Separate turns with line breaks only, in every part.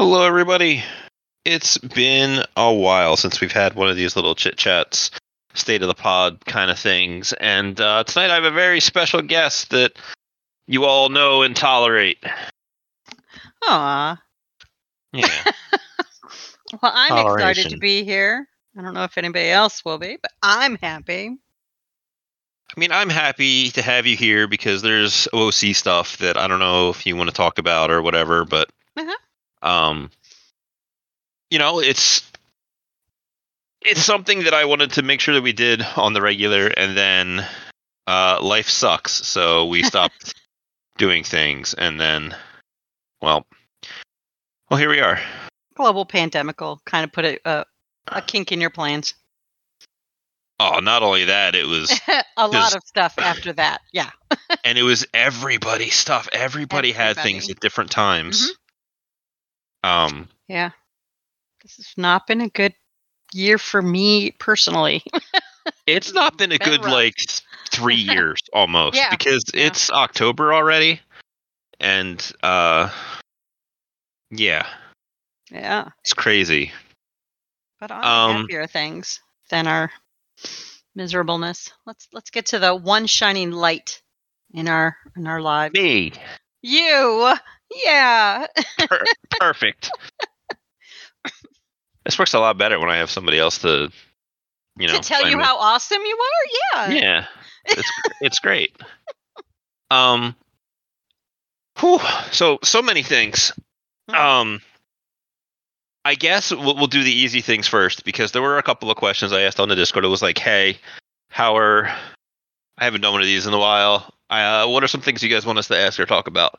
Hello, everybody. It's been a while since we've had one of these little chit chats, state of the pod kind of things. And uh, tonight I have a very special guest that you all know and tolerate.
Aw.
Yeah.
Well, I'm excited to be here. I don't know if anybody else will be, but I'm happy.
I mean, I'm happy to have you here because there's OC stuff that I don't know if you want to talk about or whatever, but
Uh-huh.
Um, you know, it's it's something that I wanted to make sure that we did on the regular, and then uh, life sucks, so we stopped doing things, and then, well, well, here we are.
Global pandemical kind of put a, a, a kink in your plans.
Oh, not only that, it was
a lot
Just-
of stuff after that. Yeah.
and it was everybody stuff. Everybody, had things at different times. Um,
Yeah. This has not been a good year for me personally.
it's not been a
Been
good
rough.
like three years almost
Yeah,
because
yeah.
it's October already, and uh, yeah,
yeah.
it's crazy.
But on
Um,
happier things than our miserableness. Let's let's get to the one shining light in our in our lives.
Me,
You. Yeah.
Per- perfect. this works a lot better when I have somebody else to, you know,
to tell you
with.
how awesome you are? Yeah.
yeah it's it's great um whew, so so many things
Mhm.
um i guess we'll, we'll do the easy things first because there were a couple of questions i asked on the discord it was like hey how are i haven't done one of these in a while uh, what are some things you guys want us to ask or talk about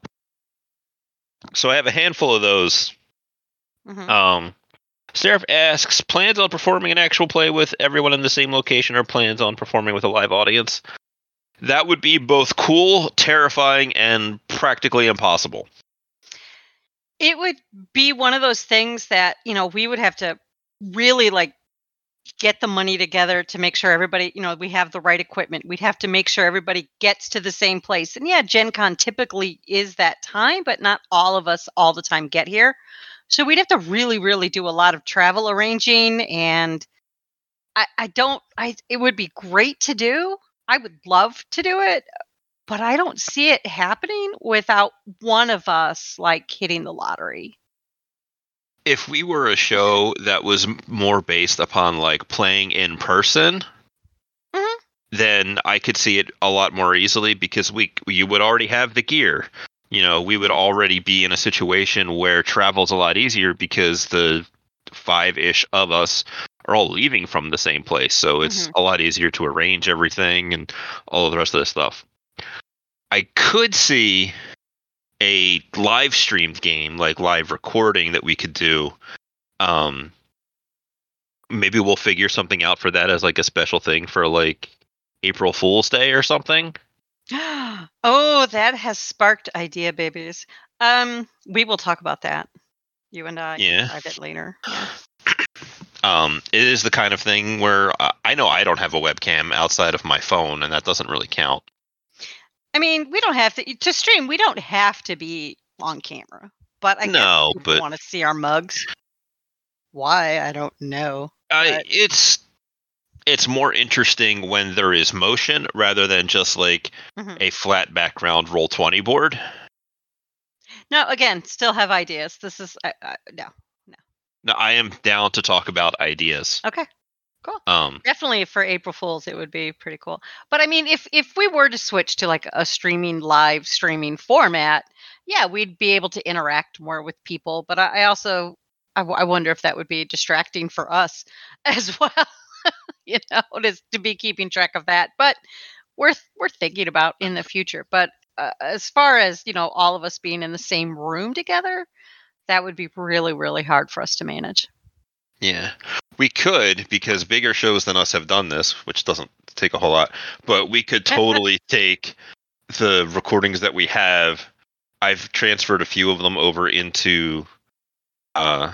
so i have a handful of those
Mhm.
um, Seraph asks, plans on performing an actual play with everyone in the same location or plans on performing with a live audience? That would be both cool, terrifying, and practically impossible.
It would be one of those things that, you know, we would have to really like get the money together to make sure everybody, you know, we have the right equipment. We'd have to make sure everybody gets to the same place. And yeah, Gen Con typically is that time, but not all of us all the time get here. So we'd have to really, really do a lot of travel arranging and I, I don't I it would be great to do. I would love to do it, but I don't see it happening without one of us like hitting the lottery.
If we were a show that was more based upon like playing in person,
Mhm.
then I could see it a lot more easily because we you would already have the gear. You know, we would already be in a situation where travel's a lot easier because the five ish of us are all leaving from the same place. So it's a lot easier to arrange everything and all of the rest of this stuff. I could see a live streamed game, like live recording that we could do. Um maybe we'll figure something out for that as like a special thing for like April Fool's Day or something.
oh, that has sparked idea babies. Um, we will talk about that. You and I
Yeah.
a bit later. Yeah.
Um, it is the kind of thing where I know I don't have a webcam outside of my phone, and that doesn't really count.
I mean, we don't have to to stream. We don't have to be on camera, but I
No, but-
want to see our mugs. Why I don't know.
I,
But-
it's it's more interesting when there is motion rather than just like
Mhm.
a flat background roll twenty board.
No, again, still have ideas. This is I, I, no,
Now, I am down to talk about ideas.
okay.
Um,
definitely for April Fools, it would be pretty cool. But I mean, if if we were to switch to like a streaming live streaming format, yeah, we'd be able to interact more with people. But I, I also I, w- I wonder if that would be distracting for us as well. you know, to, to be keeping track of that. But we're we're thinking about in the future. But uh, as far as you know, all of us being in the same room together, that would be really really hard for us to manage.
Yeah. We could, because bigger shows than us have done this, which doesn't take a whole lot, but we could totally take the recordings that we have. I've transferred a few of them over into uh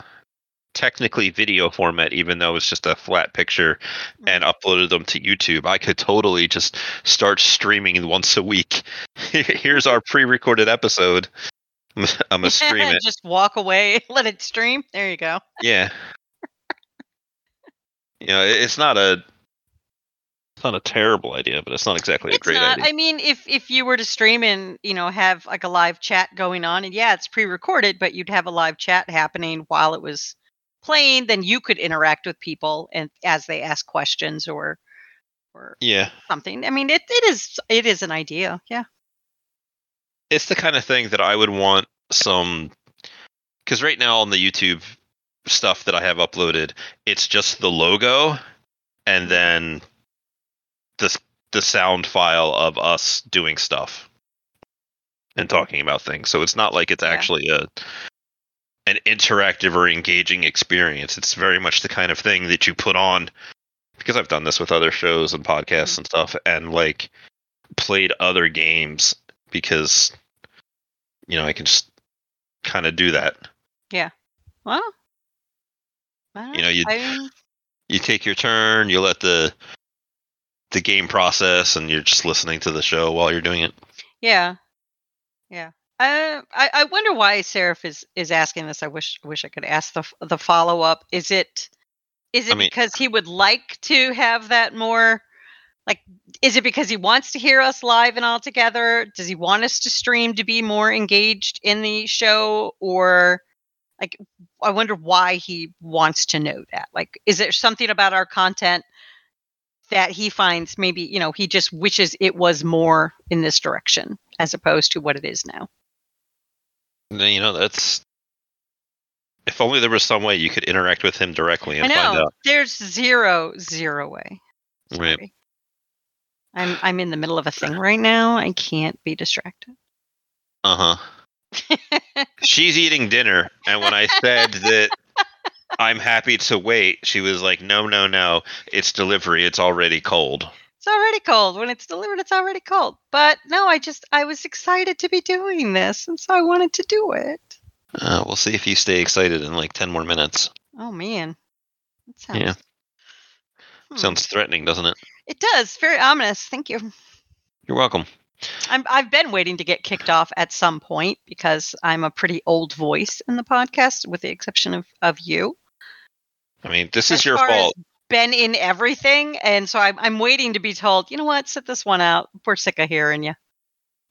technically video format, even though it's just a flat picture, and uploaded them to YouTube. I could totally just start streaming once a week. Here's our pre recorded episode. I'm gonna stream it.
Just walk away, let it stream. There you go.
Yeah. You know, it's not a it's not a terrible idea, but it's not exactly a
It's
great
not.
idea.
I mean, if if you were to stream and you know have like a live chat going on, and yeah, it's pre-recorded, but you'd have a live chat happening while it was playing, then you could interact with people and as they ask questions or or
yeah.
something. I mean, it it is it is an idea. Yeah.
It's the kind of thing that I would want some because right now on the YouTube stuff that I have uploaded, it's just the logo and then the the sound file of us doing stuff and talking about things. So it's not like it's
Yeah.
actually a an interactive or engaging experience. It's very much the kind of thing that you put on because I've done this with other shows and podcasts
Mhm.
and stuff and like played other games because you know, I can just kind of do that.
Yeah. Well.
You know, you-
I
you take your turn, you let the the game process, and you're just listening to the show while you're doing it.
yeah, yeah. Uh, I I wonder why Seraph is is asking this. I wish wish I could ask the the follow up. Is it is it
I mean-
because he would like to have that more? Like, is it because he wants to hear us live and all together? Does he want us to stream to be more engaged in the show, or like? I wonder why he wants to know that. Like, is there something about our content that he finds maybe you know he just wishes it was more in this direction as opposed to what it is now?
And You know, that's if only there was some way you could interact with him directly
I
and find out.
there's zero zero way.
Right.
I'm I'm in the middle of a thing right now. I can't be distracted.
Uh huh. She's eating dinner, and when I said that I'm happy to wait, she was like, "No, no, no! It's delivery. It's already cold."
It's already cold. When it's delivered, it's already cold. But no, I just I was excited to be doing this, and so I wanted to do it.
Uh, we'll see if you stay excited in like ten more minutes.
Oh man, that sounds,
Yeah.
Hmm.
Sounds threatening, doesn't it?
It does. Very ominous. Thank you.
You're welcome.
I'm, I've been waiting to get kicked off at some point because I'm a pretty old voice in the podcast, with the exception of, of you.
I mean, this
As
is your fault.
Been in everything, and so I'm, I'm waiting to be told. You know what? Sit this one out. We're sick of hearing you.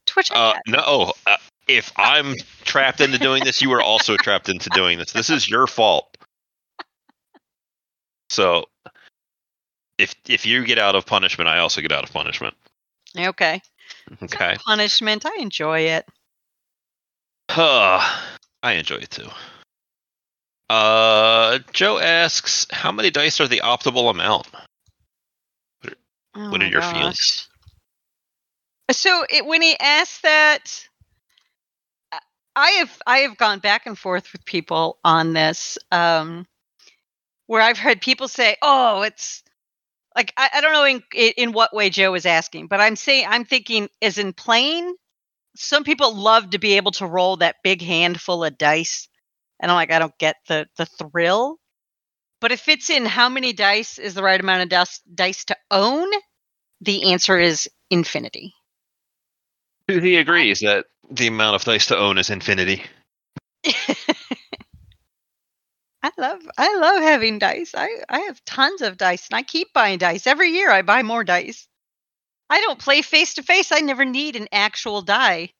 Twitch.
Uh, no, uh, if I'm trapped into doing this, you are also trapped into doing this. This is your fault. So, if if you get out of punishment, I also get out of punishment.
okay.
Okay.
Punishment. I enjoy it. Huh.
I enjoy it too. Uh, Joe asks, "How many dice are the optimal amount?"
Oh
What are your
gosh.
feelings?
So it, when he asked that, I- I have I have gone back and forth with people on this, um, where I've heard people say, "Oh, it's like I, I don't know in in what way Joe is asking, but I'm saying I'm thinking as in playing. Some people love to be able to roll that big handful of dice, and I'm like, I don't get the the thrill. But if it's in how many dice is the right amount of dice, dice to own, the answer is infinity.
He agrees that the amount of dice to own is infinity.
I love I love having dice. I I have tons of dice and I keep buying dice. Every year I buy more dice. I don't play face to face. I never need an actual die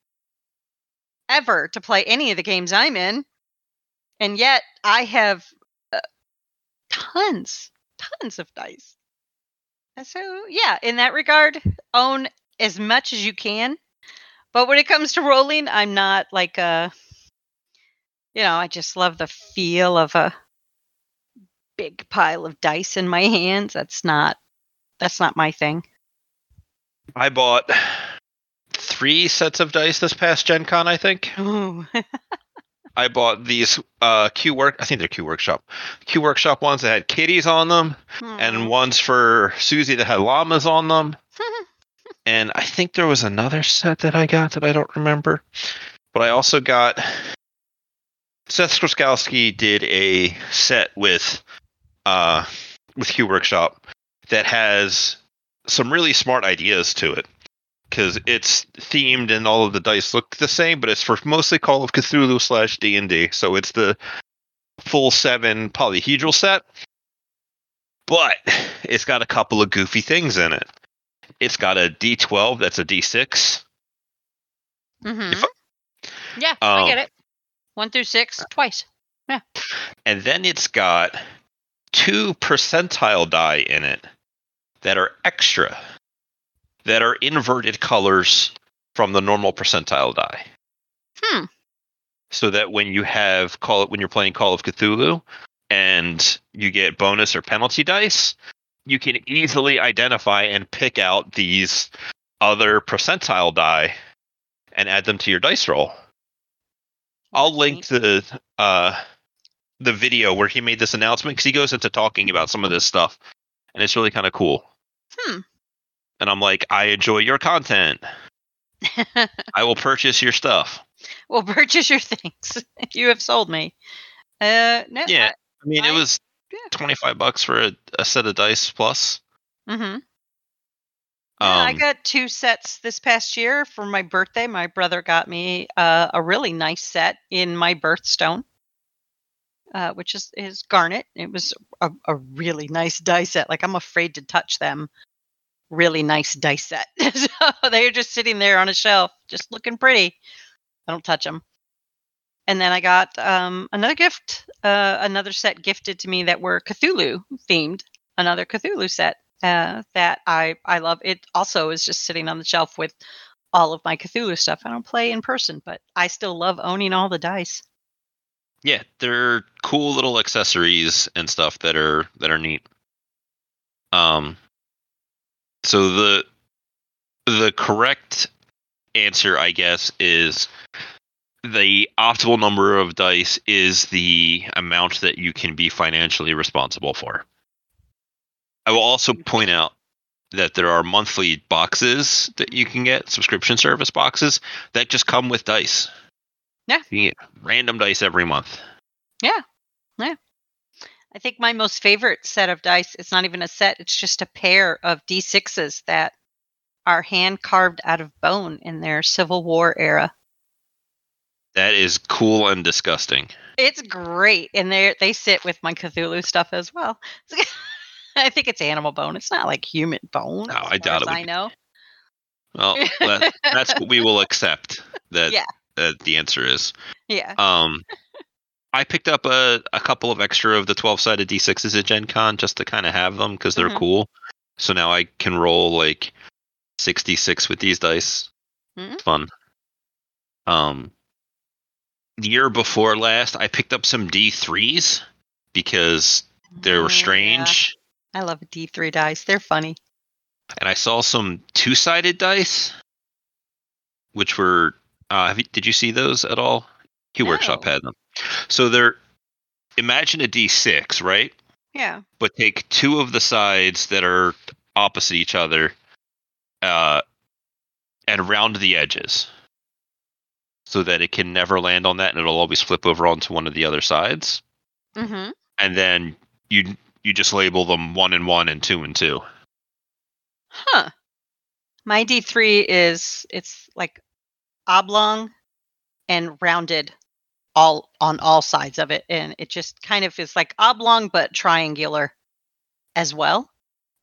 ever to play any of the games I'm in. And yet I have uh, tons tons of dice. So yeah, in that regard, own as much as you can. But when it comes to rolling, I'm not like a you know, I just love the feel of a big pile of dice in my hands. That's not that's not my thing.
I bought three sets of dice this past Gen Con, I think. I bought these uh, Q Work. I think they're Q Workshop. Q Workshop ones that had kitties on them, and ones for Susie that had llamas on them. And I think there was another set that I got that I don't remember. But I also got Seth Skorkowski did a set with uh with Q Workshop that has some really smart ideas to it. because it's themed and all of the dice look the same, but it's for mostly Call of Cthulhu slash D and D. So it's the full seven polyhedral set, but it's got a couple of goofy things in it. It's got a D12 that's a D6.
hmm
If
yeah, I
um,
get it. One through six, twice. Yeah.
And then it's got two percentile die in it that are extra, that are inverted colors from the normal percentile die.
Hmm.
So that when you have call it when you're playing Call of Cthulhu and you get bonus or penalty dice, you can easily identify and pick out these other percentile die and add them to your dice roll. I'll link the uh, the video where he made this announcement because he goes into talking about some of this stuff, and it's really kind of cool.
Hmm.
And I'm like, I enjoy your content. I will purchase your stuff.
well, purchase your things. you have sold me. Uh, no.
Yeah, I mean, it was
yeah.
25 bucks for a, a set of dice plus.
Mm-hmm. Yeah, I
Um,
got two sets this past year for my birthday. My brother got me uh, a really nice set in my birthstone, uh, which is is garnet. It was a, a really nice dice set. Like I'm afraid to touch them. Really nice dice set. so they're just sitting there on a shelf, just looking pretty. I don't touch them. And then I got um, another gift, uh, another set gifted to me that were Cthulhu themed. Another Cthulhu set uh, that I I love. It also is just sitting on the shelf with all of my Cthulhu stuff. I don't play in person, but I still love owning all the dice.
yeah, they're cool little accessories and stuff that are that are neat. Um, so the the correct answer, I guess, is the optimal number of dice is the amount that you can be financially responsible for. I will also mm-hmm. point out that there are monthly boxes that you can get, subscription service boxes that just come with dice.
Yeah.
You get random dice every month. Yeah. Yeah.
I think my most favorite set of dice, it's not even a set, it's just a pair of D6s that are hand carved out of bone in their Civil War era.
That is cool and disgusting.
It's great. And they they sit with my Cthulhu stuff as well. I think it's animal bone. It's not like human bone.
No, I doubt it
I
be.
know.
Well, that, that's what we will accept that
Yeah.
that the answer is.
Yeah.
Um, I picked up a, a couple of extra of the 12 sided D6s at Gen Con just to kind of have them because they're
Mhm.
cool. So now I can roll like 66 with these dice.
Mhm.
It's fun. Um, the year before last, I picked up some D3s because they were
yeah.
strange.
I love D3 dice. They're funny.
And I saw some two sided dice, which were. Uh, have you, did you see those at all? Q Workshop had them. So they're. Imagine a D6, right?
Yeah.
but take two of the sides that are opposite each other uh, and round the edges so that it can never land on that and it'll always flip over onto one of the other sides
Mm-hmm.
and then you you just label them one and one and two and two
Huh. My D3 is it's like oblong and rounded all on all sides of it and it just kind of is like oblong but triangular as well.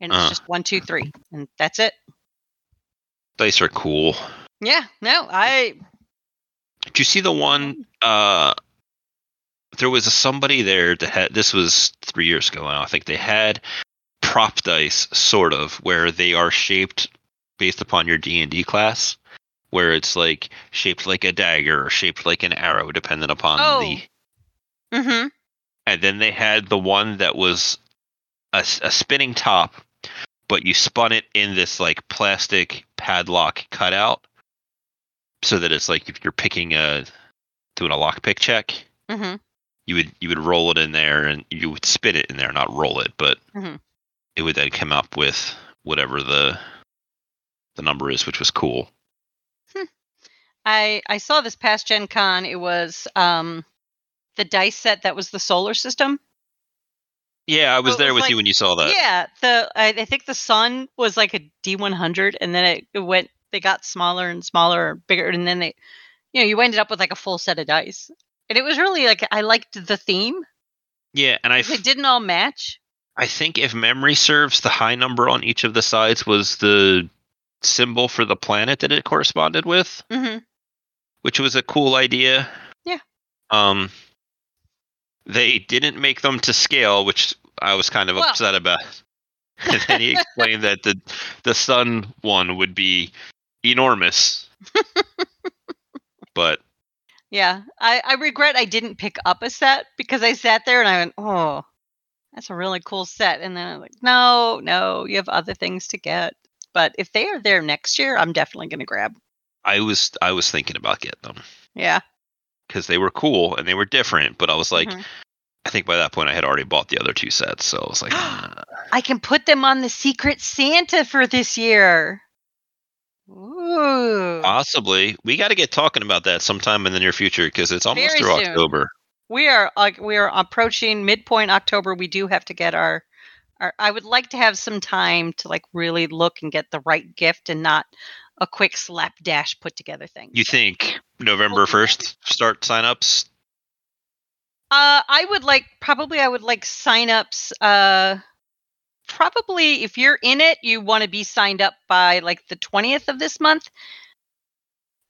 And it's
Uh.
just one, two, three, and that's it.
dice are cool
Yeah, no, I
did you see the one uh there was a, somebody there that had this was three years ago now i think they had prop dice sort of where they are shaped based upon your d&d class where it's like shaped like a dagger or shaped like an arrow depending upon
Oh.
the
mm-hmm.
and then they had the one that was a, a spinning top but you spun it in this like plastic padlock cutout so that it's like if you're picking a doing a lockpick check
Mm-hmm.
You would you would roll it in there and you would spin it in there not roll it but
Mhm.
it would then come up with whatever the the number is which was cool
I I saw this past Gen Con. It was um the dice set that was the solar system.
yeah i was
So
there
was
with you when you saw that
Yeah, the I, I think the sun was like a D100, and then it, it went. they got smaller and smaller bigger and then they you know, you ended up with like a full set of dice. And it was really like I liked the theme.
Yeah, and I, f-
It didn't all match.
I think if memory serves, the high number on each of the sides was the symbol for the planet that it corresponded with,
mm-hmm.
which was a cool idea.
Yeah.
Um, they didn't make them to scale, which I was kind of
Well-
upset about. and then he explained that the the sun one would be enormous. but
Yeah. I, I regret I didn't pick up a set because I sat there and I went, Oh, that's a really cool set. And then I'm like, No, no, you have other things to get. But if they are there next year, I'm definitely gonna grab.
I was I was thinking about getting them
Yeah.
because they were cool and they were different. But I was like,
Mhm.
I think by that point I had already bought the other two sets, so I was like.
I can put them on the Secret Santa for this year. Ooh.
possibly we got to get talking about that sometime in the near future because it's almost
Very
through
soon.
October.
we are like we are approaching midpoint October. We do have to get our, our. I would like to have some time to like really look and get the right gift and not a quick slapdash put together thing.
You think November
We'll
first start signups?
Uh, I would like probably I would like signups. Uh, probably if you're in it, you want to be signed up by like the twentieth of this month.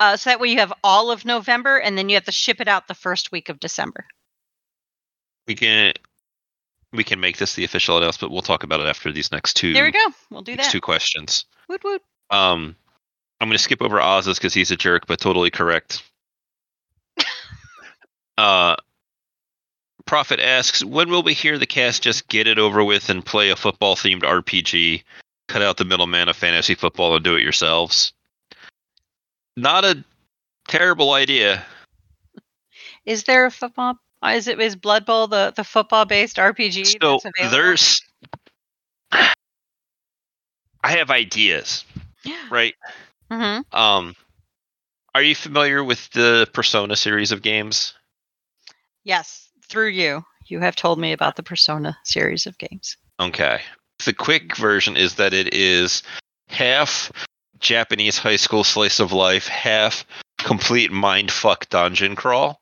Uh, so that way you have all of November, and then you have to ship it out the first week of December.
We can we can make this the official announcement. But we'll talk about it after these next two
There we go. We'll do that.
two questions.
Woot woot.
Um, I'm going to skip over Oz's because he's a jerk, but totally correct. uh, Prophet asks, when will we hear the cast just get it over with and play a football themed RPG? Cut out the middleman of fantasy football and do it yourselves. Not a terrible idea.
Is there a football? Is it is Blood Bowl the the football based RPG?
So
that's available?
there's. I have ideas, right?
hmm
Um, are you familiar with the Persona series of games?
Yes, through you, you have told me about the Persona series of games.
Okay. The quick version is that it is half Japanese high school slice of life, half complete mindfuck dungeon crawl.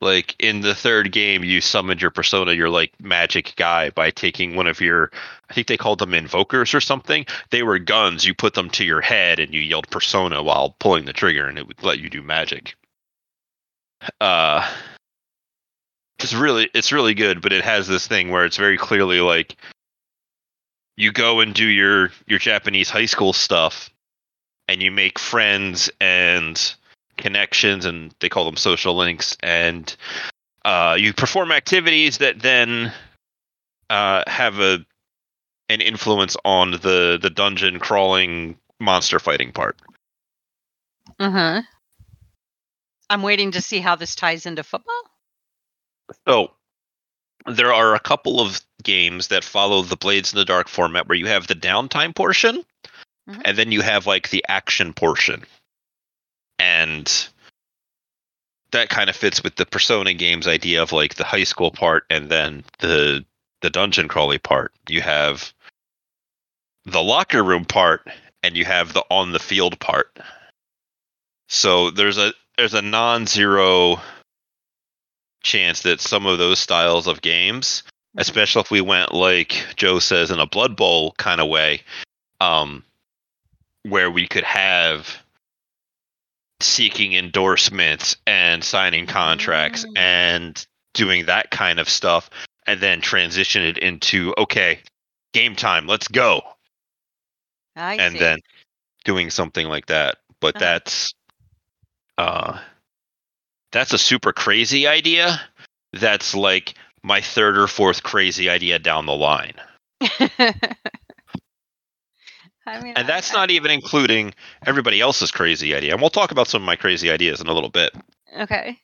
Like in the third game, you summoned your persona, your like magic guy, by taking one of your, I think they called them invokers or something. They were guns. You put them to your head and you yelled persona while pulling the trigger, and it would let you do magic. Uh, it's really it's really good, but it has this thing where it's very clearly like you go and do your your Japanese high school stuff and you make friends and connections and they call them social links and uh, you perform activities that then uh, have a an influence on the the dungeon crawling monster fighting part.
Uh huh. I'm waiting to see how this ties into football.
So there are a couple of games that follow the Blades in the Dark format where you have the downtime portion
Mhm.
and then you have like the action portion. And that kind of fits with the Persona games idea of like the high school part and then the the dungeon crawly part. You have the locker room part and you have the on the field part. So there's a there's a non-zero chance that some of those styles of games, especially if we went like Joe says in a Blood Bowl kind of way, um, where we could have seeking endorsements and signing contracts
Mm.
and doing that kind of stuff, and then transition it into okay, game time, let's go,
I
and
see.
then doing something like that. But
Uh-huh.
that's uh that's a super crazy idea. That's like my third or fourth crazy idea down the line.
I mean,
And that's
I-
not even including everybody else's crazy idea. And we'll talk about some of my crazy ideas in a little bit.
Okay.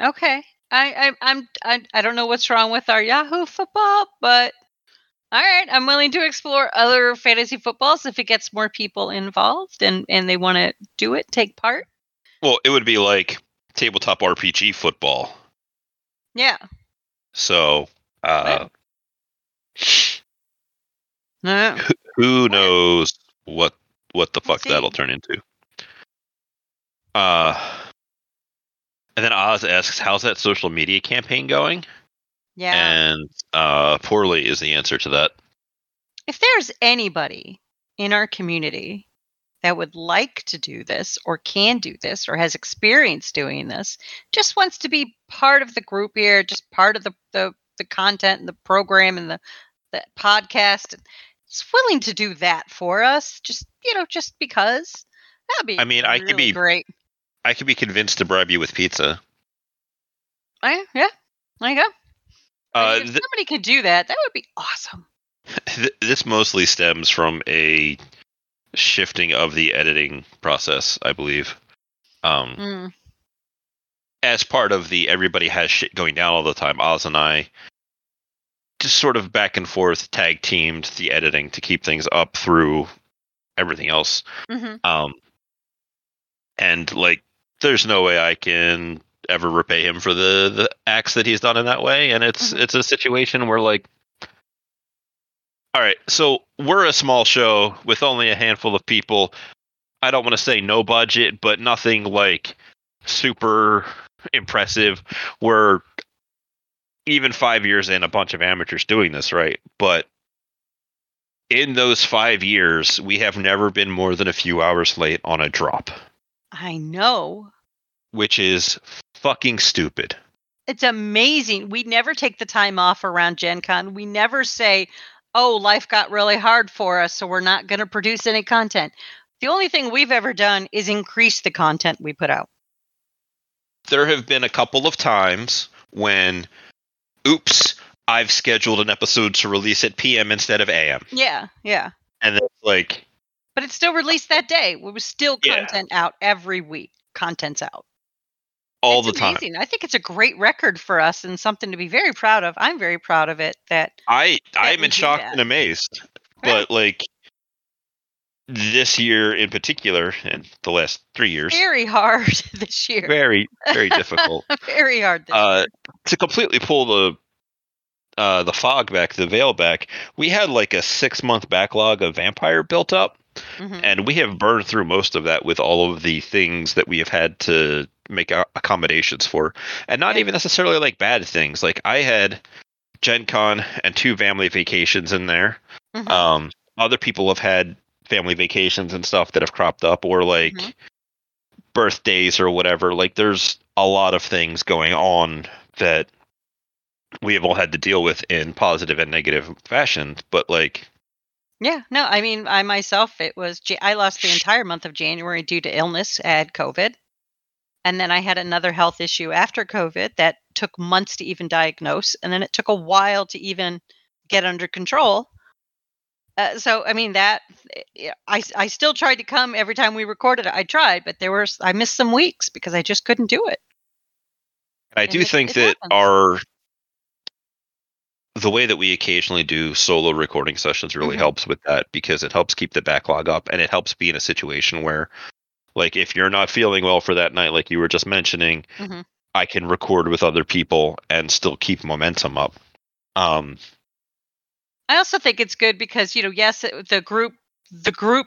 Okay. I, I I'm I, I don't know what's wrong with our Yahoo football, but all right, I'm willing to explore other fantasy footballs if it gets more people involved and and they want to do it, take part.
Well, it would be like tabletop RPG football.
Yeah.
So uh
No.
who knows what what the fuck that'll turn into. Uh, and then Oz asks, "How's that social media campaign going?"
Yeah.
And uh, poorly is the answer to that.
if there's anybody in our community that would like to do this or can do this or has experience doing this just wants to be part of the group here just part of the the, the content and the program and the the podcast It's willing to do that for us just you know just because. That'd be
I mean, I could be-
great.
I could be convinced to bribe you with pizza.
I, yeah there you go
Uh,
if
th-
somebody could do that that would be awesome.
th- this mostly stems from a shifting of the editing process, I believe. Um,
Mm,
as part of the everybody has shit going down all the time, Oz and I just sort of back and forth tag teamed the editing to keep things up through everything else.
mhm.
Um, and like, there's no way I can ever repay him for the the acts that he's done in that way. And it's
Mhm.
it's a situation where like, all right, so we're a small show with only a handful of people. I don't want to say no budget, but nothing like super impressive. We're even five years in, a bunch of amateurs doing this, right? But in those five years, we have never been more than a few hours late on a drop,
i know
which is fucking stupid.
it's amazing. We never take the time off around Gen Con. We never say, oh, life got really hard for us, so we're not going to produce any content. The only thing we've ever done is increase the content we put out.
There have been a couple of times when, oops, I've scheduled an episode to release at PM instead of AM.
Yeah, yeah.
And then, like,
But it's still released that day. It was still
Yeah.
content out every week. Content's out.
All
It's
the time.
amazing. I think it's a great record for us and something to be very proud of. I'm very proud of it that
I I'm in shock
that.
and amazed.
Right.
But like this year in particular, and the last three years,
very hard this year.
very very difficult.
very hard this
Uh, to completely pull the uh, the fog back, the veil back, we had like a six month backlog of Vampire built up.
Mhm.
and we have burned through most of that with all of the things that we have had to make accommodations for, and not
Yeah.
even necessarily like bad things. Like I had Gen Con and two family vacations in there.
Mhm.
Um, other people have had family vacations and stuff that have cropped up, or like
Mhm.
birthdays or whatever. Like, there's a lot of things going on that we have all had to deal with in positive and negative fashion. But like,
Yeah, no, I mean, I myself, it was, I lost the entire month of January due to illness. I had COVID. And then I had another health issue after COVID that took months to even diagnose. And then it took a while to even get under control. Uh, so, I mean, that, eh, I, I still tried to come every time we recorded it. I tried, but there were, I missed some weeks because I just couldn't do it.
I
And
do
it-
think
it
that
happens.
our the way that we occasionally do solo recording sessions really
Mhm.
helps with that because it helps keep the backlog up and it helps be in a situation where like if you're not feeling well for that night like you were just mentioning
Mhm.
i can record with other people and still keep momentum up um
I also think it's good because you know, yes, it, the group the group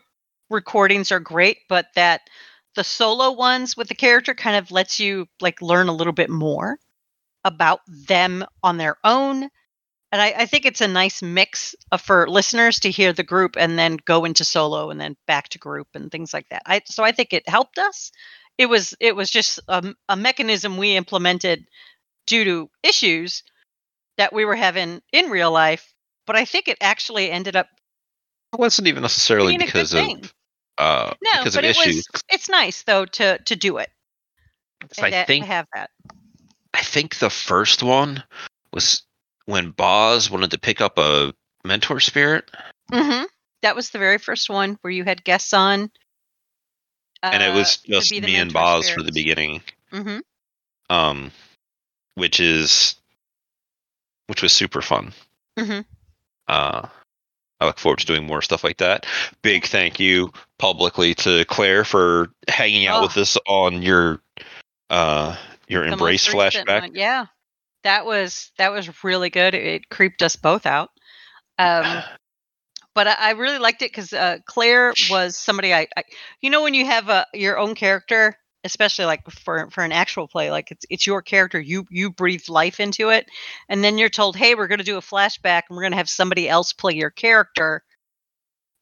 recordings are great, but that the solo ones with the character kind of lets you like learn a little bit more about them on their own. And I, I think it's a nice mix for listeners to hear the group and then go into solo and then back to group and things like that. I so I think it helped us. It was it was just a, a mechanism we implemented due to issues that we were having in real life but I think it actually ended up
it wasn't even necessarily
being a good
because of uh
No,
because
but
of
it
issues
was. It's nice though to to do it.
So i think
have that.
i think the first one was when boz wanted to pick up a mentor spirit
hmm That was the very first one where you had guests on,
and it
uh,
was just me and boz for the
spirits.
beginning
Mhm.
um, which is which was super fun.
Mm-hmm.
Uh, I look forward to doing more stuff like that. Big thank you publicly to Claire for hanging out with
Oh.
us on your uh, your
The
embrace flashback.
one, Yeah, that was that was really good. It, creeped us both out. Um, but I, I really liked it because uh, Claire was somebody I, I, you know, when you have a your own character, especially like for for an actual play like it's it's your character you you breathe life into it and then you're told hey we're going to do a flashback and we're going to have somebody else play your character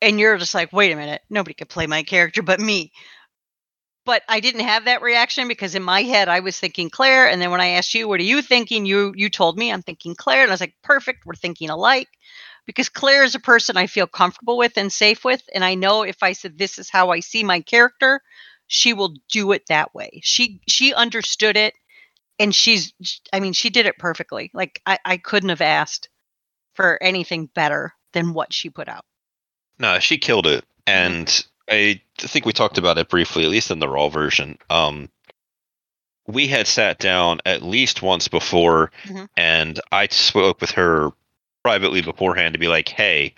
and you're just like wait a minute nobody could play my character but me but I didn't have that reaction because in my head I was thinking Claire and then when I asked you what are you thinking you you told me I'm thinking Claire and I was like perfect we're thinking alike because Claire is a person I feel comfortable with and safe with and I know if I said this is how I see my character she will do it that way. She she understood it and she's I mean she did it perfectly. Like I I couldn't have asked for anything better than what she put out.
No, she killed it. Mm-hmm. And I think we talked about it briefly, at least in the raw version. Um, we had sat down at least once before,
Mhm.
and I spoke with her privately beforehand to be like, "Hey,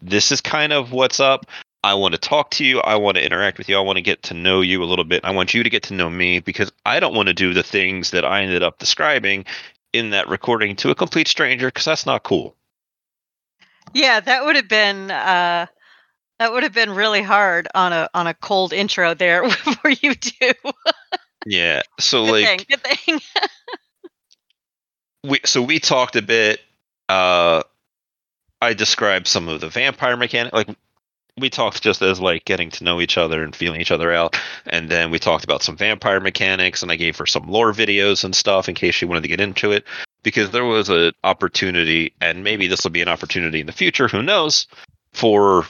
this is kind of what's up. I want to talk to you. I want to interact with you. I want to get to know you a little bit. I want you to get to know me because I don't want to do the things that I ended up describing in that recording to a complete stranger because that's not cool."
Yeah, that would have been uh that would have been really hard on a on a cold intro there for you two.
Yeah. So
Good
like
thing. Good thing.
we so we talked a bit uh i described some of the vampire mechanic like we talked just as like getting to know each other and feeling each other out and then we talked about some vampire mechanics and i gave her some lore videos and stuff in case she wanted to get into it because there was an opportunity and maybe this will be an opportunity in the future who knows for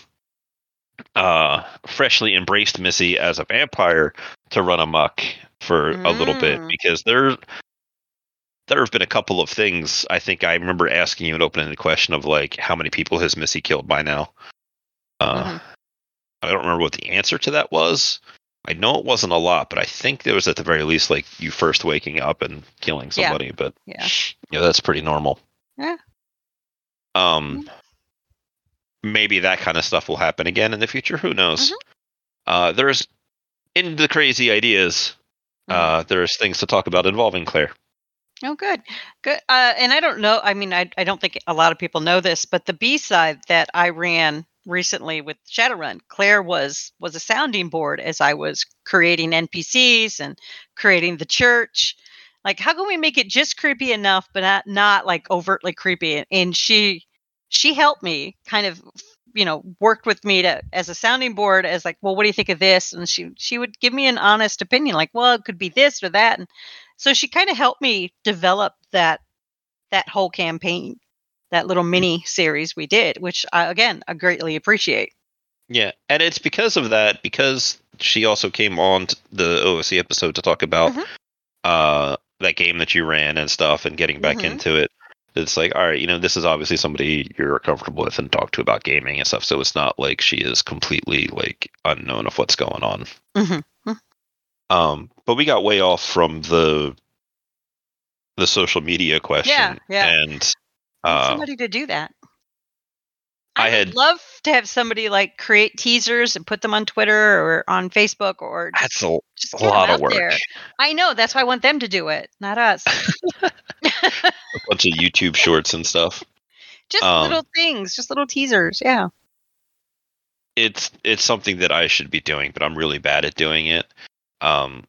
uh freshly embraced missy as a vampire to run amok for a little bit
Mm.
because there there have been a couple of things I think I remember asking you an open-ended question of like how many people has Missy killed by now. Uh,
Mhm.
I don't remember what the answer to that was. I know it wasn't a lot, but I think there was at the very least like you first waking up and killing
Yeah.
somebody. But
Yeah.
yeah, that's pretty normal.
Yeah.
Um, maybe that kind of stuff will happen again in the future. Who knows?
Mhm.
Uh, there's in the crazy ideas.
Mhm.
Uh, there's things to talk about involving Claire.
Oh, good, good. Uh, and I don't know. I mean, I I don't think a lot of people know this, but the B side that I ran recently with Shadowrun, Claire was was a sounding board as I was creating NPCs and creating the church. Like, how can we make it just creepy enough, but not not like overtly creepy? And she she helped me kind of you know worked with me to as a sounding board as like well what do you think of this and she she would give me an honest opinion like well it could be this or that and so she kind of helped me develop that that whole campaign that little mini series we did which I, again i greatly appreciate
Yeah, and it's because of that because she also came on the osc episode to talk about
Mhm.
uh that game that you ran and stuff and getting back
Mhm.
into it. It's like, all right, you know, this is obviously somebody you're comfortable with and talk to about gaming and stuff. So it's not like she is completely like unknown of what's going on.
mm-hmm.
Um, but we got way off from the the social media question.
yeah. yeah.
And uh,
somebody to do that
I
I,
had-
love to have somebody like create teasers and put them on Twitter or on Facebook or just,
that's a,
just
a lot of work.
there. I know that's why I want them to do it, not us.
A bunch of YouTube shorts and stuff.
just
Um,
little things, just little teasers. Yeah.
it's it's something that I should be doing, but I'm really bad at doing it. Um,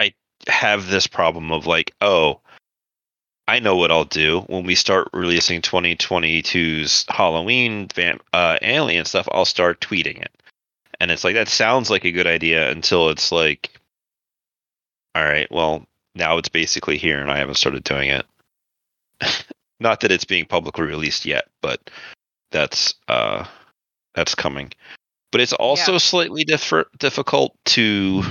I have this problem of like, oh, I know what I'll do when we start releasing 2022's Halloween uh, alien stuff. I'll start tweeting it, and it's like that sounds like a good idea until it's like, all right, well now it's basically here, and I haven't started doing it. Not that it's being publicly released yet, but that's uh that's coming. But it's also slightly differ- difficult to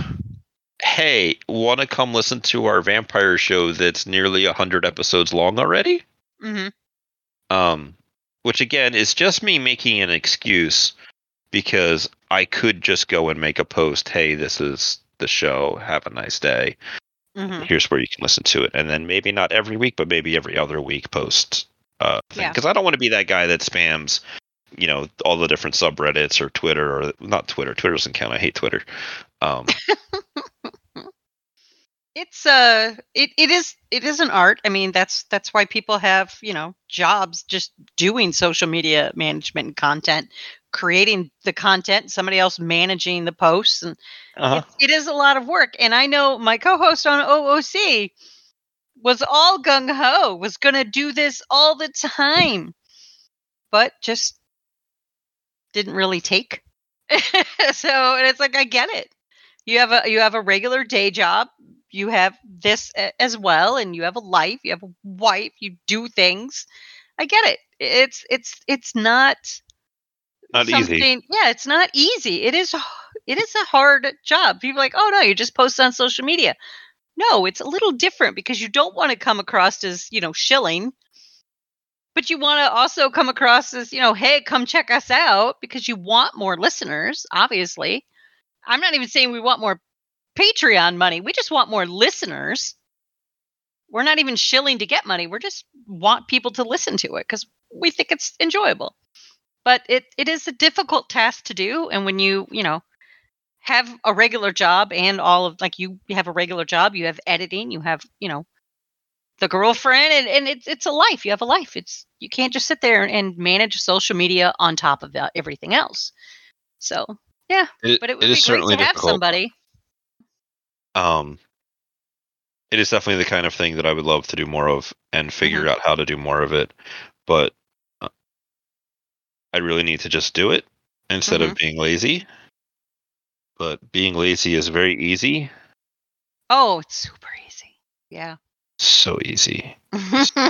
hey, want to come listen to our vampire show that's nearly 100 episodes long already?
Mm-hmm.
Um which again is just me making an excuse because I could just go and make a post, hey, this is the show, have a nice day.
Mm-hmm.
Here's where you can listen to it. And then maybe not every week, but maybe every other week post uh
Yeah.
because I don't want to be that guy that spams you know all the different subreddits or Twitter or not Twitter. Twitter doesn't count. I hate Twitter. Um,
it's uh it, it is it is an art i mean that's that's why people have you know jobs just doing social media management and content creating the content, somebody else managing the posts, and
Uh-huh.
it, it is a lot of work. And I know my co-host on OOC was all gung ho, was going to do this all the time, but just didn't really take. so and it's like I get it. You have a you have a regular day job. You have this as well, and you have a life. You have a wife. You do things. I get it. It's it's it's not
Not easy.
Yeah, it's not easy. It is it is a hard job. People like, oh no, you just post on social media. No, it's a little different because you don't want to come across as you know shilling, but you want to also come across as you know, hey, come check us out because you want more listeners. Obviously, I'm not even saying we want more Patreon money. We just want more listeners. We're not even shilling to get money. We're just want people to listen to it because we think it's enjoyable but it, it is a difficult task to do and when you you know have a regular job and all of like you have a regular job you have editing you have you know the girlfriend and, and it's it's a life you have a life it's you can't just sit there and manage social media on top of that, everything else so
It,
but it would
it
be
is
great
certainly
to have
difficult.
somebody
um it is definitely the kind of thing that I would love to do more of and figure
Mm-hmm.
out how to do more of it, but uh, I really need to just do it instead
Mm-hmm.
of being lazy. But being lazy is very easy,
oh it's super easy yeah
so easy.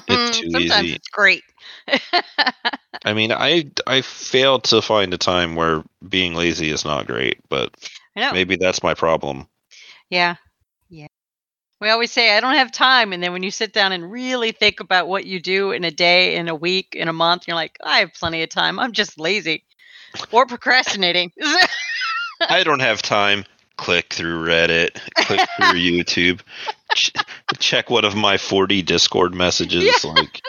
It's too
sometimes
easy.
it's great
I mean, I I failed to find a time where being lazy is not great, but maybe that's my problem.
Yeah. Yeah. We always say, I don't have time. And then when you sit down and really think about what you do in a day, in a week, in a month, you're like, I have plenty of time. I'm just lazy or procrastinating.
I don't have time. Click through Reddit, click through YouTube, ch- check one of my 40 Discord messages. Like,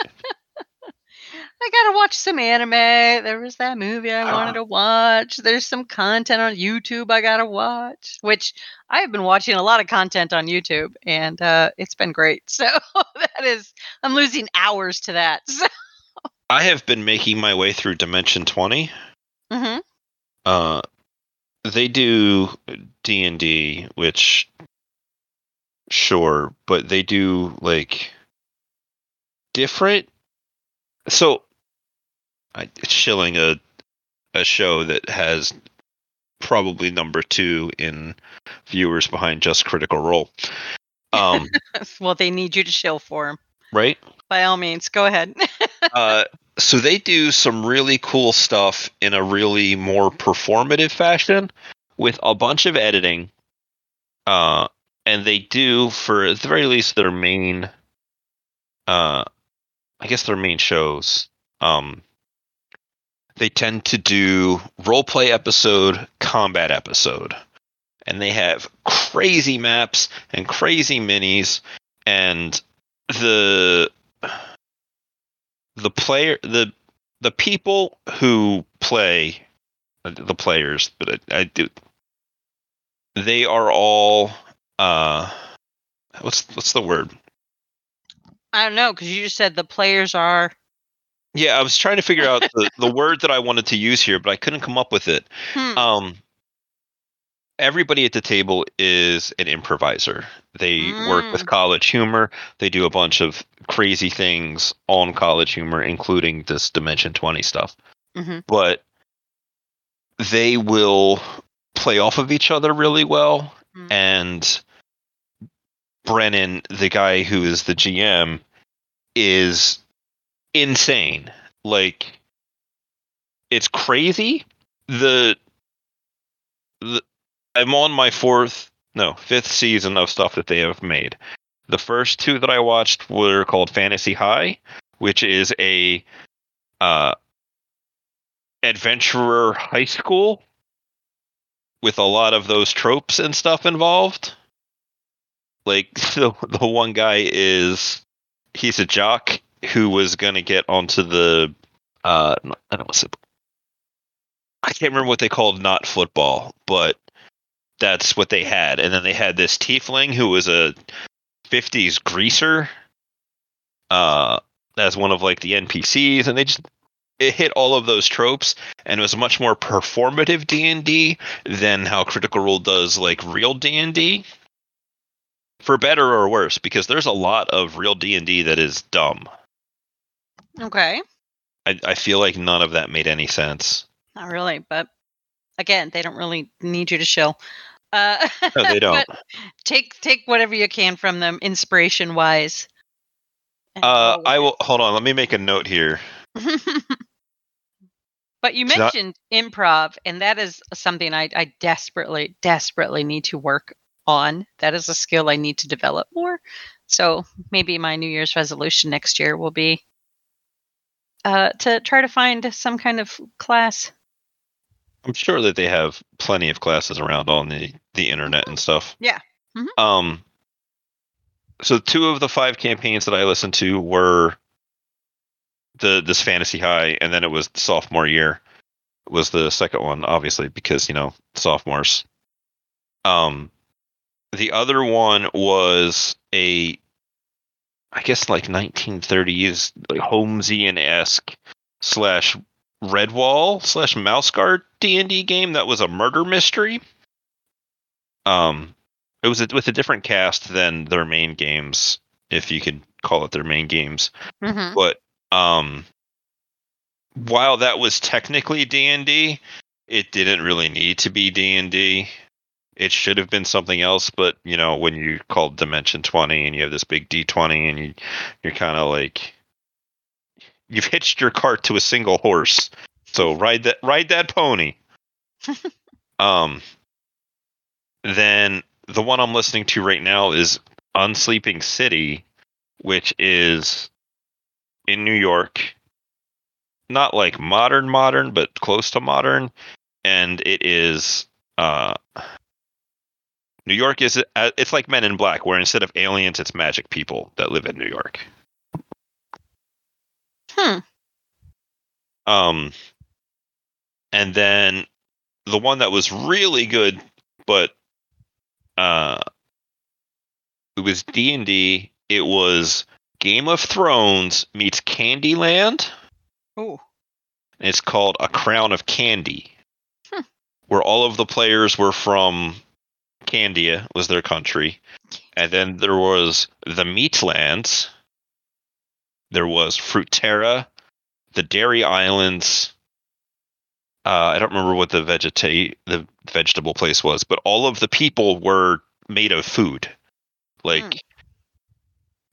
I got to watch some anime. There was that movie I wanted to watch. There's some content on YouTube I got to watch, which I have been watching a lot of content on YouTube and uh, it's been great. So that is, I'm losing hours to that. So,
I have been making my way through Dimension 20.
Mhm.
Uh, they do D and D, which sure, but they do like different. So, I shilling a a show that has probably number two in viewers behind just Critical Role. Um,
well, they need you to chill for them.
right?
By all means, go ahead.
uh, so they do some really cool stuff in a really more performative fashion with a bunch of editing. Uh, and they do, for at the very least, their main, uh, I guess their main shows. Um, they tend to do role play episode, combat episode, and they have crazy maps and crazy minis, and the the player the the people who play uh, the players but I, I do they are all uh what's what's the word
I don't know because you just said the players are.
Yeah i was trying to figure out the, the word that i wanted to use here but i couldn't come up with it
Hmm.
um everybody at the table is an improviser they work with
Mm.
college humor they do a bunch of crazy things on college humor including this dimension 20 stuff
Mhm.
but they will play off of each other really well
Mm.
and brennan the guy who is the gm is insane. Like it's crazy. The the i'm on my fourth no fifth season of stuff that they have made. The first two that i watched were called fantasy high which is a uh adventurer high school with a lot of those tropes and stuff involved. Like the the one guy is he's a jock who was going to get onto the uh I don't know I can't remember what they called not football, but that's what they had. And then they had this tiefling who was a 50s greaser uh as one of like the NPCs and they just it hit all of those tropes and it was much more performative D&D than how Critical Role does like real D&D. For better or worse because there's a lot of real D&D that is dumb.
Okay.
I, I feel like none of that made any sense.
Not really, but again, they don't really need you to shill. Uh,
No, they don't.
take take whatever you can from them, inspiration wise.
Uh, I will hold on. Let me make a note here.
but you mentioned improv, and that is something I, I desperately, desperately need to work on. That is a skill I need to develop more. So maybe my New Year's resolution next year will be uh, to try to find some kind of class.
I'm sure that they have plenty of classes around on the the internet and stuff.
Yeah. Mhm.
Um. So two of the five campaigns that I listened to were the this fantasy high, and then it was sophomore year was the second one, obviously because you know sophomores. Um, the other one was a, I guess like 1930s like Holmesian esque slash Redwall slash Mouse Guard D and D game that was a murder mystery. Um, it was a, with a different cast than their main games, if you could call it their main games.
Mm-hmm.
But um, while that was technically D and D, it didn't really need to be D and D. It should have been something else, but you know, when you call Dimension Twenty and you have this big D twenty, and you you're kind of like you've hitched your cart to a single horse, so ride that ride that pony. um, then the one I'm listening to right now is Unsleeping City, which is in New York. Not like modern modern, but close to modern, and it is uh New York is uh, it's like Men in Black, where instead of aliens, it's magic people that live in New York.
Hmm.
Um, and then the one that was really good, but uh, it was D and D. It was Game of Thrones meets Candyland.
Oh.
It's called A Crown of Candy,
Hmm.
where all of the players were from Candia was their country, and then there was the Meatlands. There was Fruitera, the Dairy Islands. Uh, I don't remember what the vegeta- the vegetable place was, but all of the people were made of food, like
Hmm.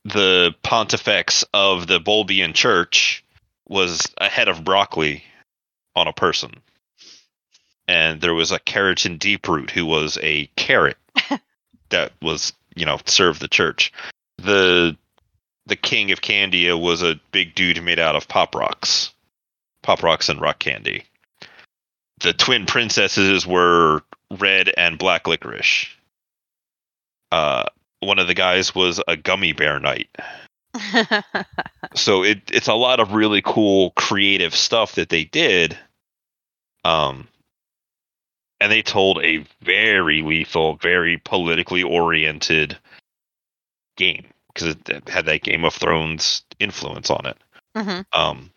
the Pontifex of the Bulbian Church was a head of broccoli on a person. And there was a keratin deep root who was a carrot that was, you know, served the church. The the king of Candia was a big dude made out of pop rocks. Pop rocks and rock candy. The twin princesses were red and black licorice. Uh one of the guys was a gummy bear knight so it it's a lot of really cool creative stuff that they did um and they told a very lethal very politically oriented game because it, had that game of thrones influence on it.
Hmm
um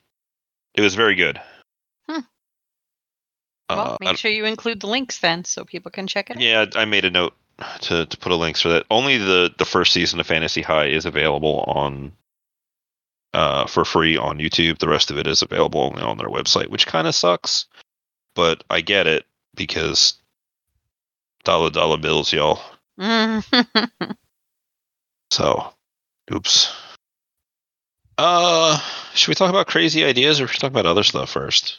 it was very good.
Hmm.
Uh,
well,
I-
make sure you include the links then so people can check it out.
yeah i made a note to, to put a links for that. Only the the first season of fantasy high is available on uh for free on youtube. The rest of it is available only on their website which kind of sucks but i get it because dollar dollar bills y'all
Mhm.
so oops uh should we talk about crazy ideas or should we talk about other stuff first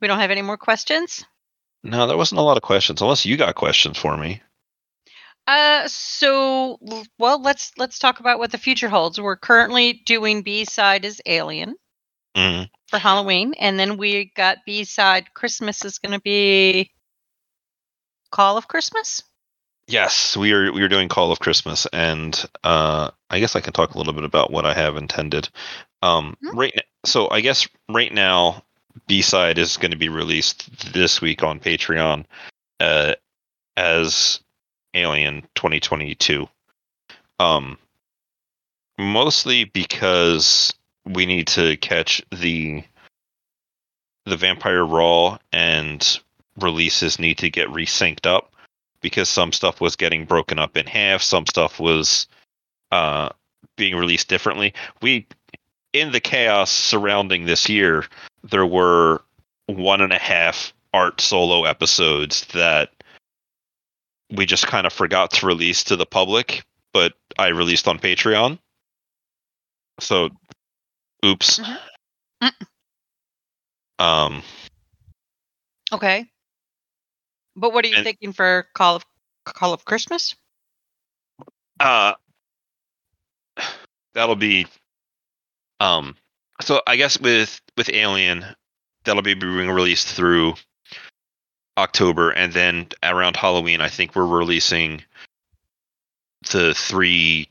we don't have any more questions.
no there wasn't a lot of questions unless you got questions for me
Uh, so well, let's let's talk about what the future holds. We're currently doing B side is Alien
Mhm.
for Halloween, and then we got B side Christmas is going to be Call of Christmas.
Yes, we are we are doing Call of Christmas, and uh, I guess I can talk a little bit about what I have intended. Um,
Hmm.
right, n- so I guess right now, B side is going to be released this week on Patreon, uh, as Alien 2022. Um, mostly because we need to catch the the Vampire Raw and releases need to get resynced up because some stuff was getting broken up in half, some stuff was uh, being released differently. We in the chaos surrounding this year, there were one and a half art solo episodes that we just kind of forgot to release to the public, but I released on Patreon. So, oops.
Mhm. Mm.
Um,
Okay. But what are you
And-
thinking for Call of Call of Christmas?
uh, that'll be, um, so I guess with with Alien, that'll be being released through October, and then around Halloween, I think we're releasing the three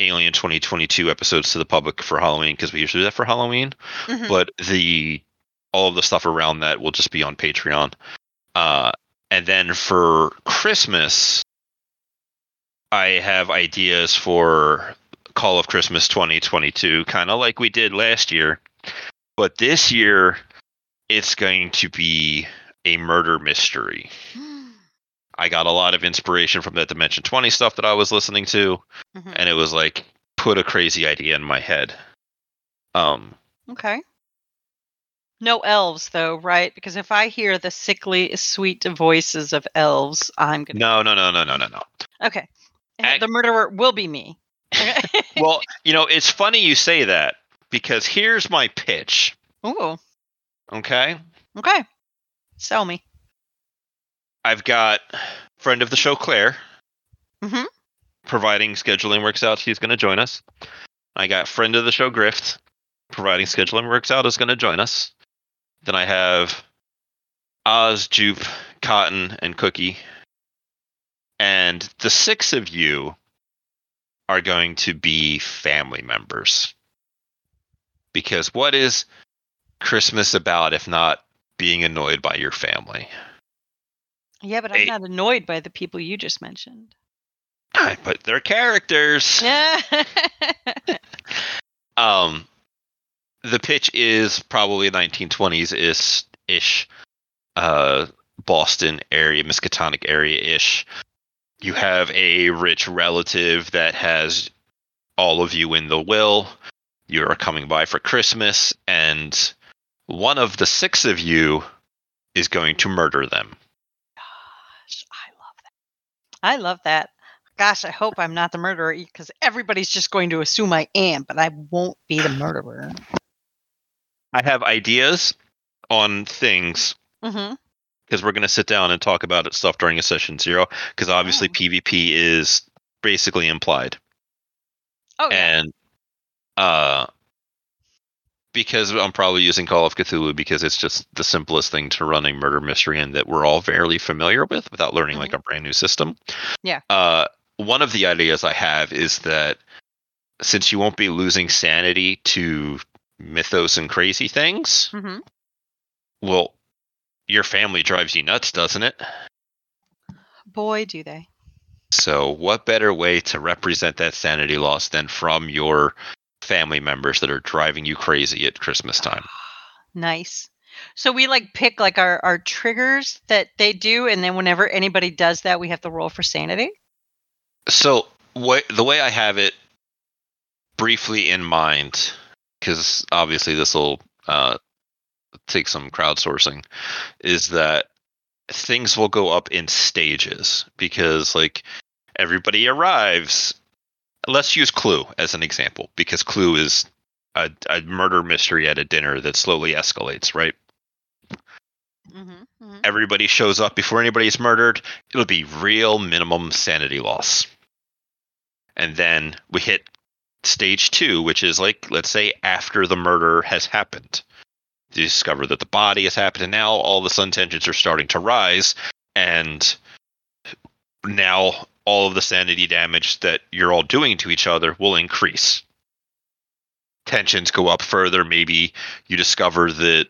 Alien 2022 episodes to the public for Halloween because we usually do that for Halloween.
Mhm.
but the all of the stuff around that will just be on Patreon. Uh, and then for Christmas, I have ideas for Call of Christmas 2022, kind of like we did last year. But this year, it's going to be a murder mystery. I got a lot of inspiration from that Dimension 20 stuff that I was listening to,
Mhm.
and it was like put a crazy idea in my head. Um,
Okay. No elves though, right? Because if I hear the sickly, sweet voices of elves, I'm gonna.
no, no, no, no, no, no, no.
Okay.
Ac-
the murderer will be me.
well, you know, it's funny you say that because here's my pitch.
Ooh.
Okay.
Okay. Sell me.
I've got friend of the show, Claire,
Mm-hmm.
providing scheduling works out. She's going to join us. I got friend of the show, Grift, providing scheduling works out, is going to join us. Then I have Oz, Jup, Cotton, and Cookie. And the six of you are going to be family members. Because what is Christmas about if not being annoyed by your family?
Yeah, but I'm
Hey.
not annoyed by the people you just mentioned.
But they're characters.
Yeah.
Um, the pitch is probably 1920s is ish, uh, Boston area, Miskatonic area ish. You have a rich relative that has all of you in the will. You are coming by for Christmas, and one of the six of you is going to murder them.
Gosh, I love that. I love that. Gosh, I hope I'm not the murderer because everybody's just going to assume I am, but I won't be the murderer.
I have ideas on things
Mm-hmm.
because we're going to sit down and talk about it stuff during a session zero because obviously
Oh.
PvP is basically implied
Oh, yeah.
and uh because I'm probably using Call of Cthulhu because it's just the simplest thing to run a murder mystery and that we're all fairly familiar with without learning like a brand new system.
Yeah.
Uh one of the ideas I have is that since you won't be losing sanity to mythos and crazy things,
Mm-hmm.
well your family drives you nuts, doesn't it?
Boy, do they.
So, what better way to represent that sanity loss than from your family members that are driving you crazy at Christmas time?
Nice. So we like pick like our our triggers that they do, and then whenever anybody does that, we have to roll for sanity.
So, what the way I have it briefly in mind, because obviously this will uh, take some crowdsourcing, is that things will go up in stages because like everybody arrives. Let's use Clue as an example because Clue is a, a murder mystery at a dinner that slowly escalates, right?
Mm-hmm.
everybody shows up before anybody's murdered, it'll be real minimum sanity loss. And then we hit stage two, which is like, let's say, after the murder has happened. You discover that the body has happened, and now all the sun tensions are starting to rise, and now all of the sanity damage that you're all doing to each other will increase. Tensions go up further. Maybe you discover that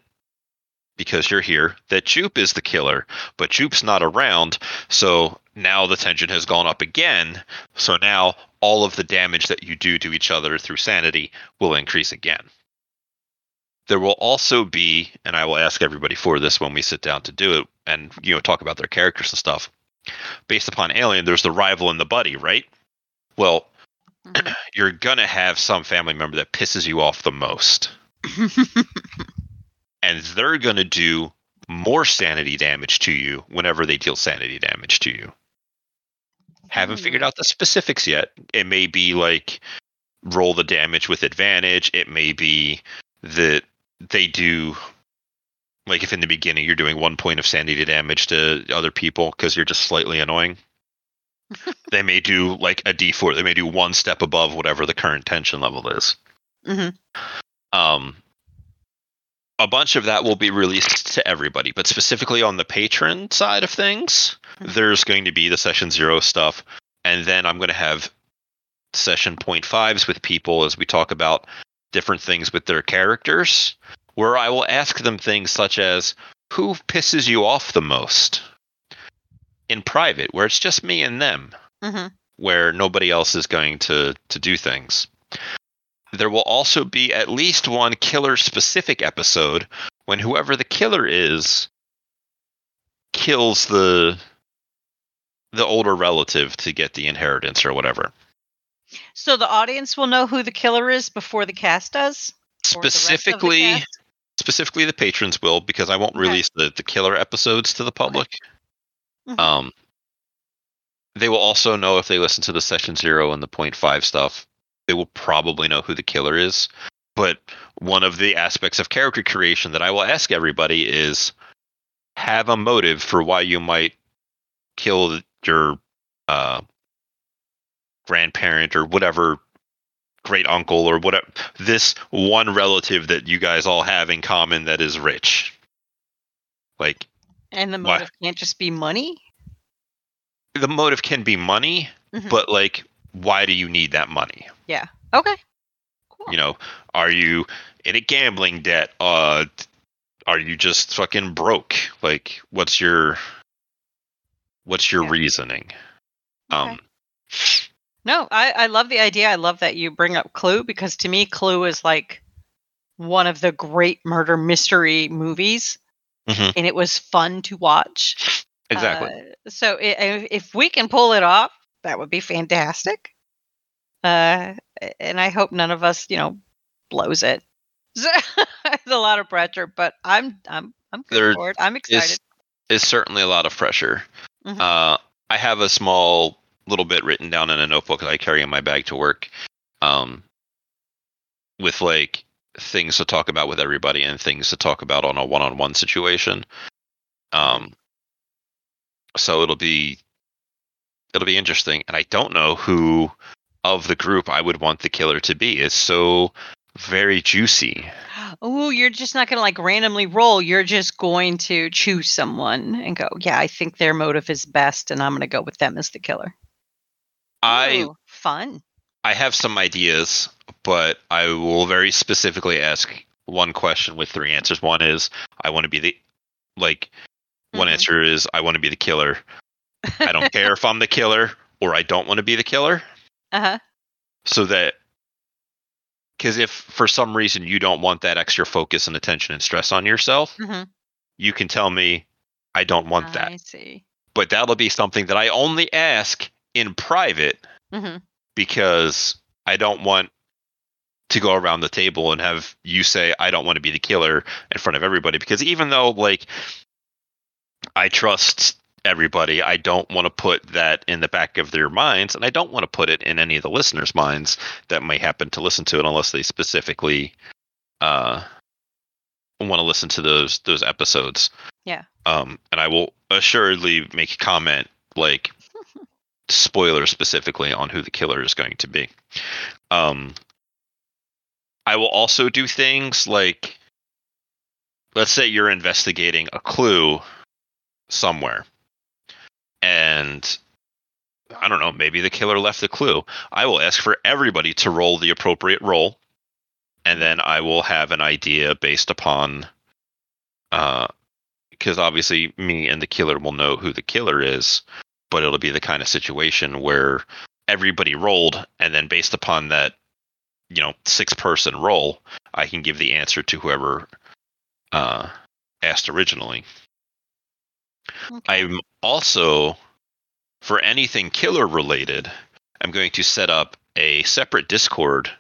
because you're here that Jup is the killer, but Jup's not around, so now the tension has gone up again. So now all of the damage that you do to each other through sanity will increase again. There will also be, and I will ask everybody for this when we sit down to do it and you know talk about their characters and stuff. Based upon Alien, there's the rival and the buddy, right? Well,
Mhm.
you're gonna have some family member that pisses you off the most, and they're gonna do more sanity damage to you whenever they deal sanity damage to you. Haven't figured
Hmm.
out the specifics yet. It may be like roll the damage with advantage. It may be that they do like if in the beginning you're doing one point of sanity damage to other people because you're just slightly annoying. they may do like a D4. They may do one step above whatever the current tension level is.
Mhm.
Um, a bunch of that will be released to everybody, but specifically on the patron side of things. there's going to be the session zero stuff, and then I'm going to have session point fives with people as we talk about different things with their characters, where I will ask them things such as, "Who pisses you off the most?" In private, where it's just me and them
Mhm.
where nobody else is going to to do things. There will also be at least one killer specific episode when whoever the killer is kills the the older relative to get the inheritance or whatever.
So the audience will know who the killer is before the cast does. Or the rest of the
Specifically
cast?
specifically the patrons will because I won't
Okay.
release the, the killer episodes to the public.
Mhm.
Um they will also know if they listen to the session zero and the point five stuff, they will probably know who the killer is. But one of the aspects of character creation that I will ask everybody is have a motive for why you might kill your uh, grandparent or whatever great uncle or whatever this one relative that you guys all have in common that is rich like
and the
why-
motive can't just be money.
the motive can be money
Mhm.
but like why do you need that money Yeah.
Okay. Cool.
you know are you in a gambling debt uh are you just fucking broke like what's your what's your
Yeah.
reasoning
Okay.
um
No, I, I love the idea. I love that you bring up Clue because to me, Clue is like one of the great murder mystery movies,
Mhm.
and it was fun to watch.
exactly
Uh, so i- if we can pull it off, that would be fantastic. Uh, and I hope none of us, you know, blows it. it's a lot of pressure, but I'm I'm I'm good
There
for it. I'm excited.
is certainly a lot of pressure
Mhm.
uh i have a small little bit written down in a notebook that i carry in my bag to work um with like things to talk about with everybody and things to talk about on a one-on-one situation um so it'll be it'll be interesting and i don't know who of the group i would want the killer to be it's so very juicy
Oh, you're just not going to like randomly roll. You're just going to choose someone and go, yeah, I think their motive is best, and I'm going to go with them as the killer.
i
Ooh, fun.
I have some ideas, but I will very specifically ask one question with three answers. One is I want to be the like one
Mhm.
answer is I want to be the killer. I don't care if I'm the killer or I don't want to be the killer.
Uh huh.
So that because if for some reason you don't want that extra focus and attention and stress on yourself,
hmm
you can tell me I don't want that.
I see.
But that'll be something that I only ask in private
hmm
because I don't want to go around the table and have you say I don't want to be the killer in front of everybody because even though like I trust everybody, I don't want to put that in the back of their minds and I don't want to put it in any of the listeners' minds that may happen to listen to it unless they specifically uh want to listen to those those episodes.
Yeah.
Um and I will assuredly make a comment like spoiler specifically on who the killer is going to be. Um, I will also do things like, let's say you're investigating a clue somewhere, and I don't know, maybe the killer left the clue. I will ask for everybody to roll the appropriate roll, and then I will have an idea based upon, uh, because obviously me and the killer will know who the killer is but it'll be the kind of situation where everybody rolled and then based upon that you know six person roll, I can give the answer to whoever uh, asked originally.
Okay.
I'm also for anything killer related, I'm going to set up a separate Discord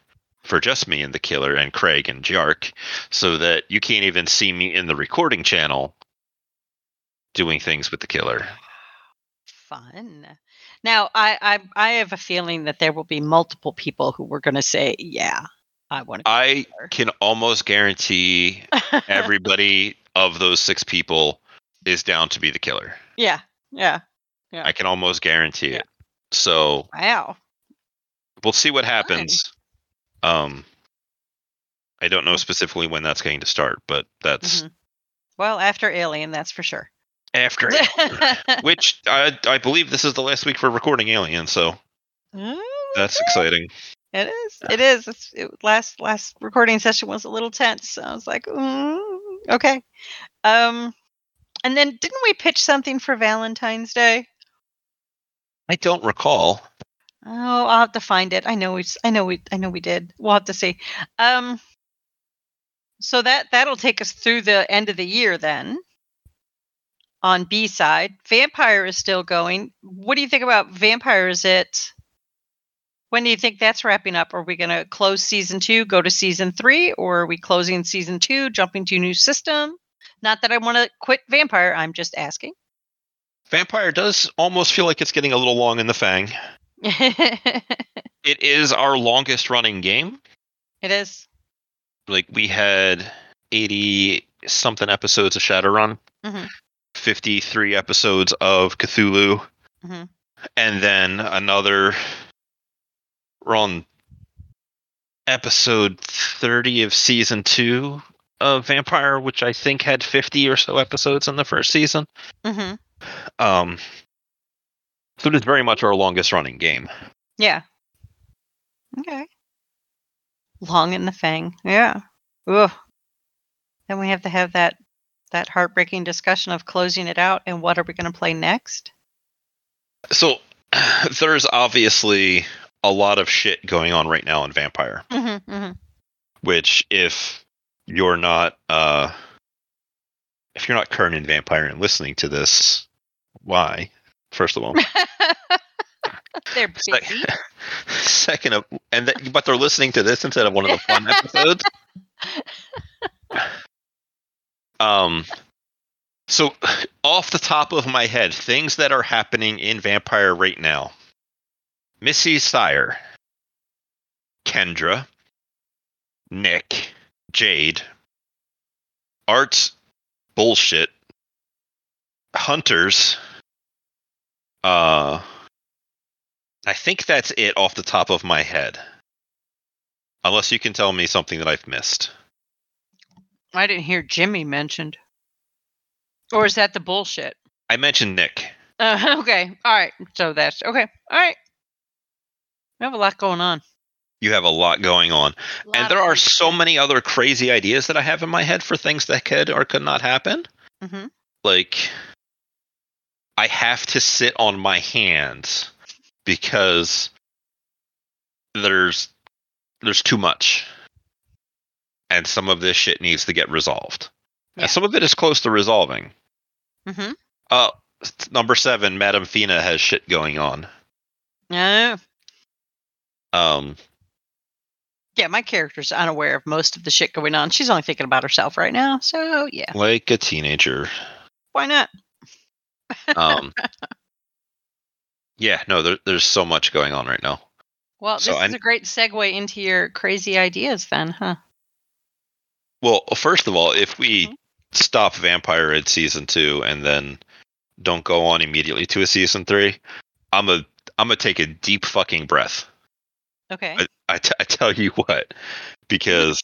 for just me and the killer and Craig and Jark so that you can't even see me in the recording channel doing things with the killer.
Fun. Now, I, I I have a feeling that there will be multiple people who were going to say, "Yeah, I want to."
I can almost guarantee everybody of those six people is down to be the killer.
yeah, yeah.
I can almost guarantee
Yeah.
it. So
Wow.
we'll see what happens. Um, I don't know specifically when that's going to start, but that's
Mhm. Well, after Alien, that's for sure.
after. Which I I believe this is the last week for recording Alien, so
Mm,
that's exciting.
It is. It is. It's, it, last last recording session was a little tense. So I was like, mm, okay. Um, and then didn't we pitch something for Valentine's Day?
I don't recall.
Oh, I'll have to find it. I know we. I know we. I know we did. We'll have to see. Um. So that that'll take us through the end of the year then. On B side, Vampire is still going. What do you think about Vampire? Is it? When do you think that's wrapping up? Are we going to close season two, go to season three, or are we closing season two, jumping to a new system? Not that I want to quit Vampire. I'm just asking.
Vampire does almost feel like it's getting a little long in the fang.
it
is our longest running game.
It is.
Like we had 80 something episodes of Shadowrun,
Mhm.
53 episodes of Cthulhu,
Mhm.
and then another we're on episode 30 of season 2 of Vampire, which I think had 50 or so episodes in the first season.
hmm
Um so it is very much our longest running game.
Yeah. Okay. Long in the fang. Yeah. Ugh. Then we have to have that that heartbreaking discussion of closing it out and what are we going to play next?
So there's obviously a lot of shit going on right now in Vampire,
Mm-hmm, mm-hmm.
which if you're not uh if you're not current in Vampire and listening to this, why? First of all.
They're busy.
Second of and th- but they're listening to this instead of one of the fun episodes. Um so off the top of my head, things that are happening in Vampire right now. Missy Sire, Kendra, Nick, Jade, Art's bullshit, Hunters, uh I think that's it off the top of my head. Unless you can tell me something that I've missed.
I didn't hear Jimmy mentioned. Or is that the bullshit?
I mentioned Nick.
Uh, okay. All right. So that's okay. All right. We have a lot going on.
You have a lot going on.
Lot
and there are so many other crazy ideas that I have in my head for things that could or could not happen.
Mhm.
Like I have to sit on my hands because there's there's too much. And some of this shit needs to get resolved.
Yeah.
And some of it is close to resolving.
Mhm.
Uh number 7 Madame Fina has shit going on.
Yeah.
Um
Yeah, my character's unaware of most of the shit going on. She's only thinking about herself right now. So yeah,
like a teenager.
why not?
Um Yeah, no, there, there's so much going on right now.
Well,
So
this is
I-
a great segue into your crazy ideas, then, huh?
Well, first of all, if we
Mhm.
stop Vampire at season two and then don't go on immediately to a season three, I'm a I'm gonna take a deep fucking breath.
Okay.
I, I, t- I tell you what, because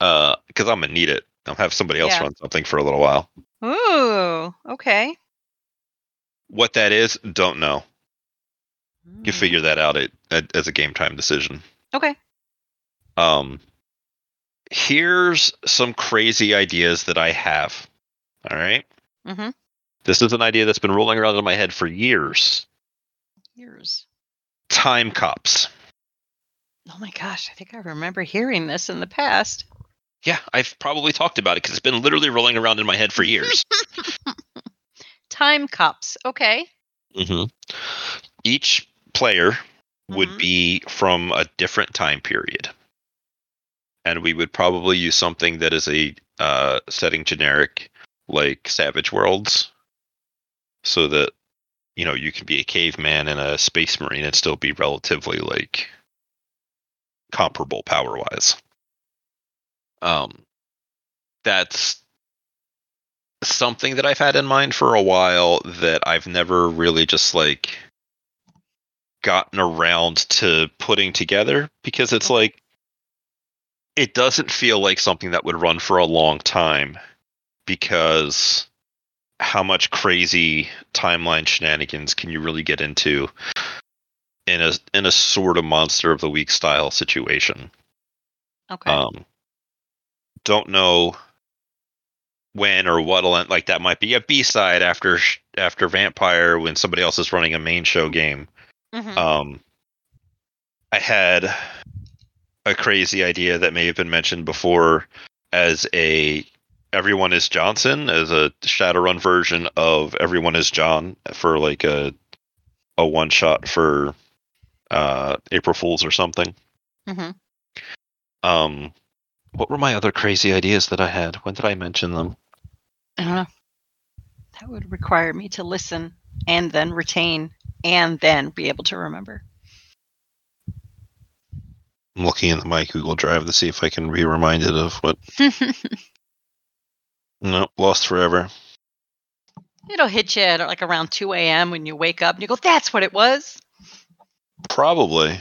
uh, because I'm gonna need it. I'll have somebody else
Yeah.
run something for a little while.
Ooh. Okay.
What that is, don't know. You
Mm.
figure that out at, at, as a game time decision.
Okay.
Um, here's some crazy ideas that I have. All right.
Mm-hmm.
This is an idea that's been rolling around in my head for years.
Years.
Time cops.
Oh my gosh, I think I remember hearing this in the past.
Yeah, I've probably talked about it because it's been literally rolling around in my head for years.
Time cops. Okay.
hmm Each player would
Mhm.
be from a different time period. And we would probably use something that is a uh, setting generic, like Savage Worlds, so that you know you can be a caveman and a space marine and still be relatively like comparable power wise. Um, that's something that I've had in mind for a while that I've never really just like gotten around to putting together because it's like it doesn't feel like something that would run for a long time because how much crazy timeline shenanigans can you really get into in a in a sort of monster of the week style situation
Okay.
um don't know when or what'll end like that might be a b-side after after vampire when somebody else is running a main show game
Mhm.
um i had a crazy idea that may have been mentioned before as a everyone is johnson as a shadowrun version of everyone is john for like a a one shot for uh april fools or something
Mhm.
um what were my other crazy ideas that i had when did i mention them
I don't know. That would require me to listen and then retain and then be able to remember.
i'm looking in my google drive to see if i can be reminded of what no lost forever
It'll hit you at like around 2 a.m. when you wake up and you go, that's what it was.
Probably.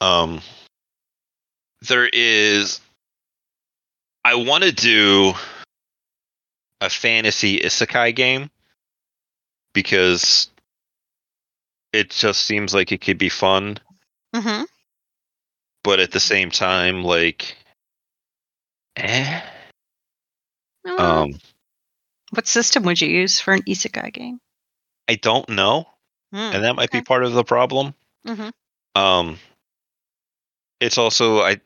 Um there is I want to do a fantasy isekai game because it just seems like it could be fun,
Mm-hmm.
but at the same time like eh um
what system would you use for an isekai game?
I don't know,
Hmm.
and that might be part of the problem.
Mhm.
Um, it's also I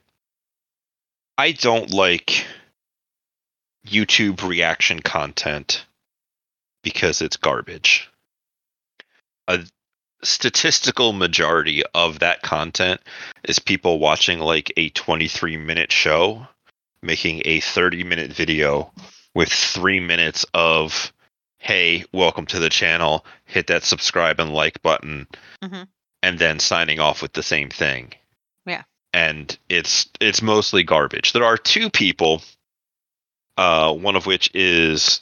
I don't like YouTube reaction content because it's garbage. A statistical majority of that content is people watching like a 23 minute show making a 30 minute video with 3 minutes of hey, welcome to the channel, hit that subscribe and like button
Mhm.
and then signing off with the same thing.
Yeah.
And it's it's mostly garbage. There are two people uh one of which is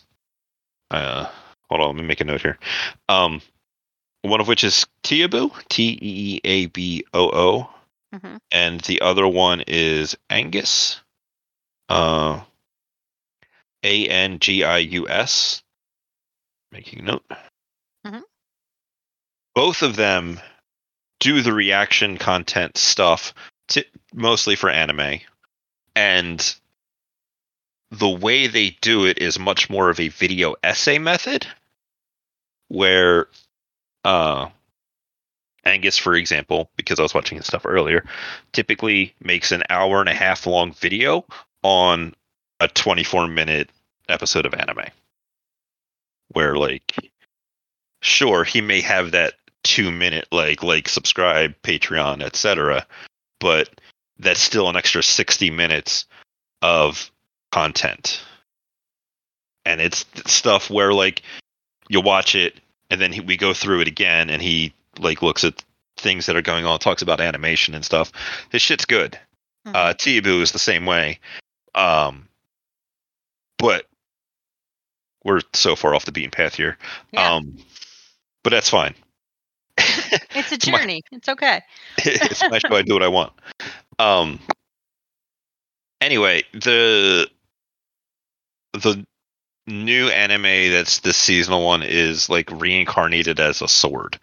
uh hold on, let me make a note here. Um one of which is Teeaboo, T E E A B O O,
Mhm.
and the other one is Angius. Uh A N G I U S. Making note.
Mhm.
Both of them do the reaction content stuff to, mostly for anime. And the way they do it is much more of a video essay method where uh Angius, for example, because I was watching his stuff earlier, typically makes an hour and a half long video on a 24 minute episode of anime. Where, like, sure, he may have that two minute, like, like, subscribe, Patreon, etc., but that's still an extra 60 minutes of content. And it's stuff where, like, you watch it and then he, we go through it again and he like looks at things that are going on talks about animation and stuff his shit's good
Mhm.
uh is the same way um but we're so far off the beaten path here
Yeah.
um but that's fine
it's a
it's my-
journey. It's okay.
it's my show i do what i want um anyway the the new anime that's the seasonal one is like reincarnated as a sword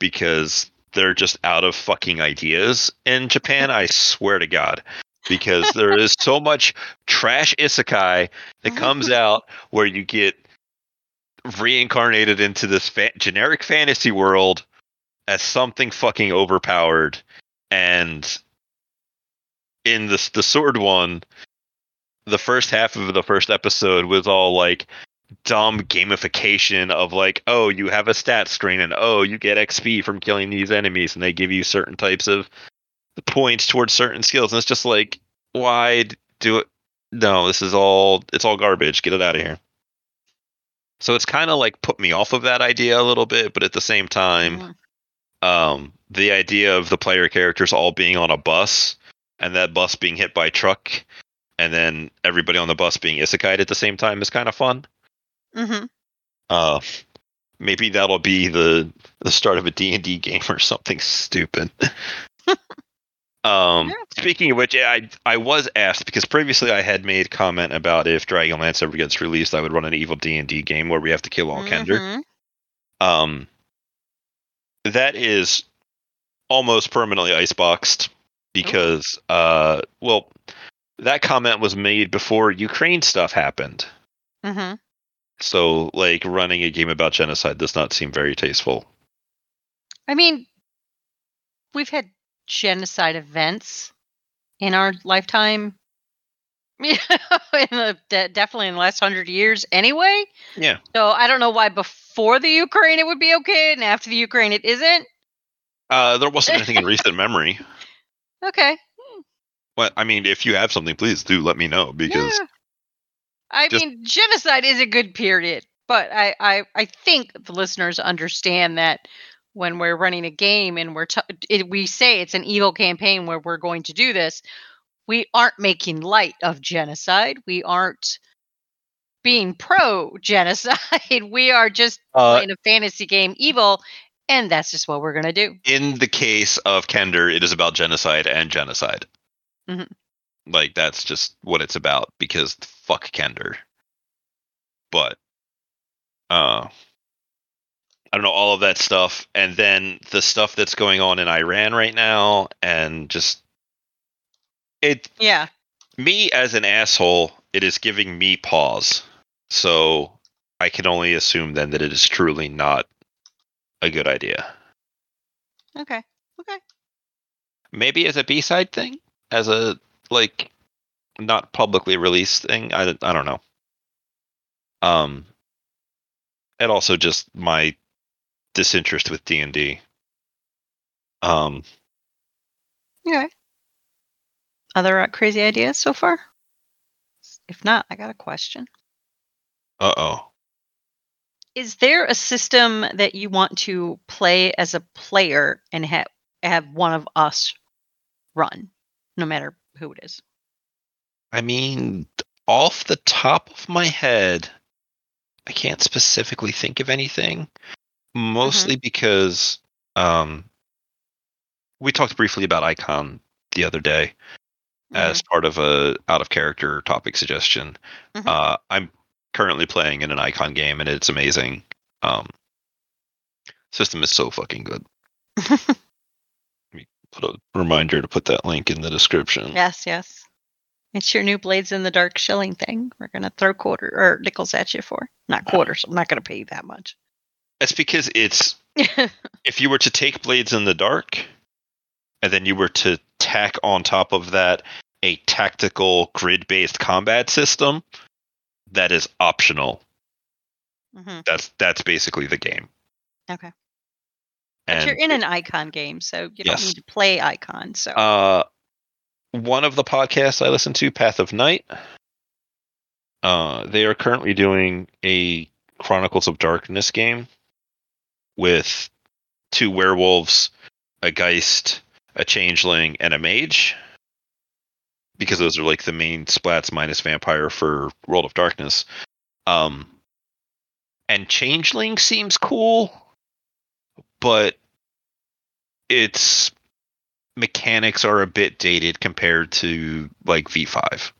because they're just out of fucking ideas in Japan. I swear to God. Because there is so much trash isekai that uh-huh. comes out where you get reincarnated into this fa- generic fantasy world as something fucking overpowered. And in the the sword one, the first half of the first episode was all like dumb gamification of like, oh, you have a stat screen and oh, you get XP from killing these enemies, and they give you certain types of points towards certain skills, and it's just like, why do it? No, this is all it's all garbage. Get it out of here. So it's kind of like put me off of that idea a little bit, but at the same time,
Mhm.
um, the idea of the player characters all being on a bus and that bus being hit by a truck and then everybody on the bus being isekai at the same time is kind of fun.
hmm
Uh, maybe that'll be the the start of a D&D game or something stupid. um,
Yeah.
speaking of which, I I was asked because previously I had made comment about if Dragonlance ever gets released, I would run an evil D&D game where we have to kill all Kender.
Mhm.
Um, that is almost permanently iceboxed because, uh, well, that comment was made before Ukraine stuff happened.
Mhm.
So, like, running a game about genocide does not seem very tasteful.
I mean, we've had genocide events in our lifetime. Yeah, in the, de- definitely in the last hundred years, anyway.
Yeah.
So I don't know why before the Ukraine it would be okay, and after the Ukraine it isn't.
Uh, there wasn't anything in recent memory.
Okay.
Well, I mean, if you have something, please do let me know because
Yeah. I
just-
mean, genocide is a good period, but I, I, I think the listeners understand that when we're running a game and we're t- it, we say it's an evil campaign where we're going to do this, we aren't making light of genocide. We aren't being pro genocide. we are just
uh,
playing a fantasy game evil, and that's just what we're gonna do.
in the case of Kender, it is about genocide and genocide.
Mhm.
Like that's just what it's about because fuck Kender. But uh I don't know all of that stuff and then the stuff that's going on in Iran right now and just it
Yeah.
me as an asshole, it is giving me pause. So I can only assume then that it is truly not a good idea.
Okay. Okay.
maybe as a b-side thing as a like not publicly released thing i, I don't know um and also just my disinterest with d&d um
Okay. Other uh, crazy ideas so far? If not, I got a question.
uh-oh
Is there a system that you want to play as a player and have have one of us run, no matter who it is?
i mean off the top of my head i can't specifically think of anything mostly because um we talked briefly about icon the other day as part of a out of character topic suggestion.
Mhm.
Uh, I'm currently playing in an icon game and it's amazing. Um, system is so fucking good. Let me put a reminder to put that link in the description.
yes, yes. It's your new Blades in the Dark shilling thing. We're gonna throw quarter or nickels at you for. Not quarters. I'm not gonna pay you that much.
That's because it's if you were to take Blades in the Dark and then you were to tack on top of that a tactical grid-based combat system, that is optional.
Mhm.
That's that's basically the game.
Okay. But you're in an icon game, so you don't need to play icon. So
Uh, one of the podcasts I listen to, Path of Night, uh, they are currently doing a Chronicles of Darkness game with two werewolves, a geist, a changeling, and a mage. Because those are like the main splats minus vampire for World of Darkness. Um, and changeling seems cool, but its mechanics are a bit dated compared to like V5.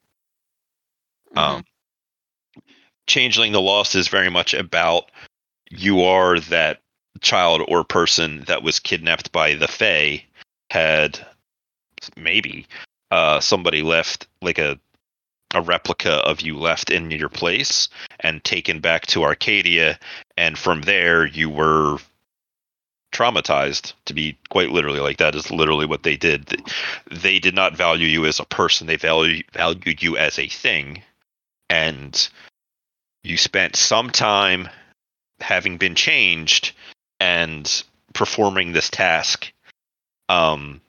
mhm.
Um, Changeling the Lost is very much about you are that child or person that was kidnapped by the Fae, had maybe uh, somebody left like a a replica of you left in your place and taken back to Arcadia, and from there you were traumatized to be quite literally like that is literally what they did. They did not value you as a person. They value valued you as a thing. And you spent some time having been changed and performing this task um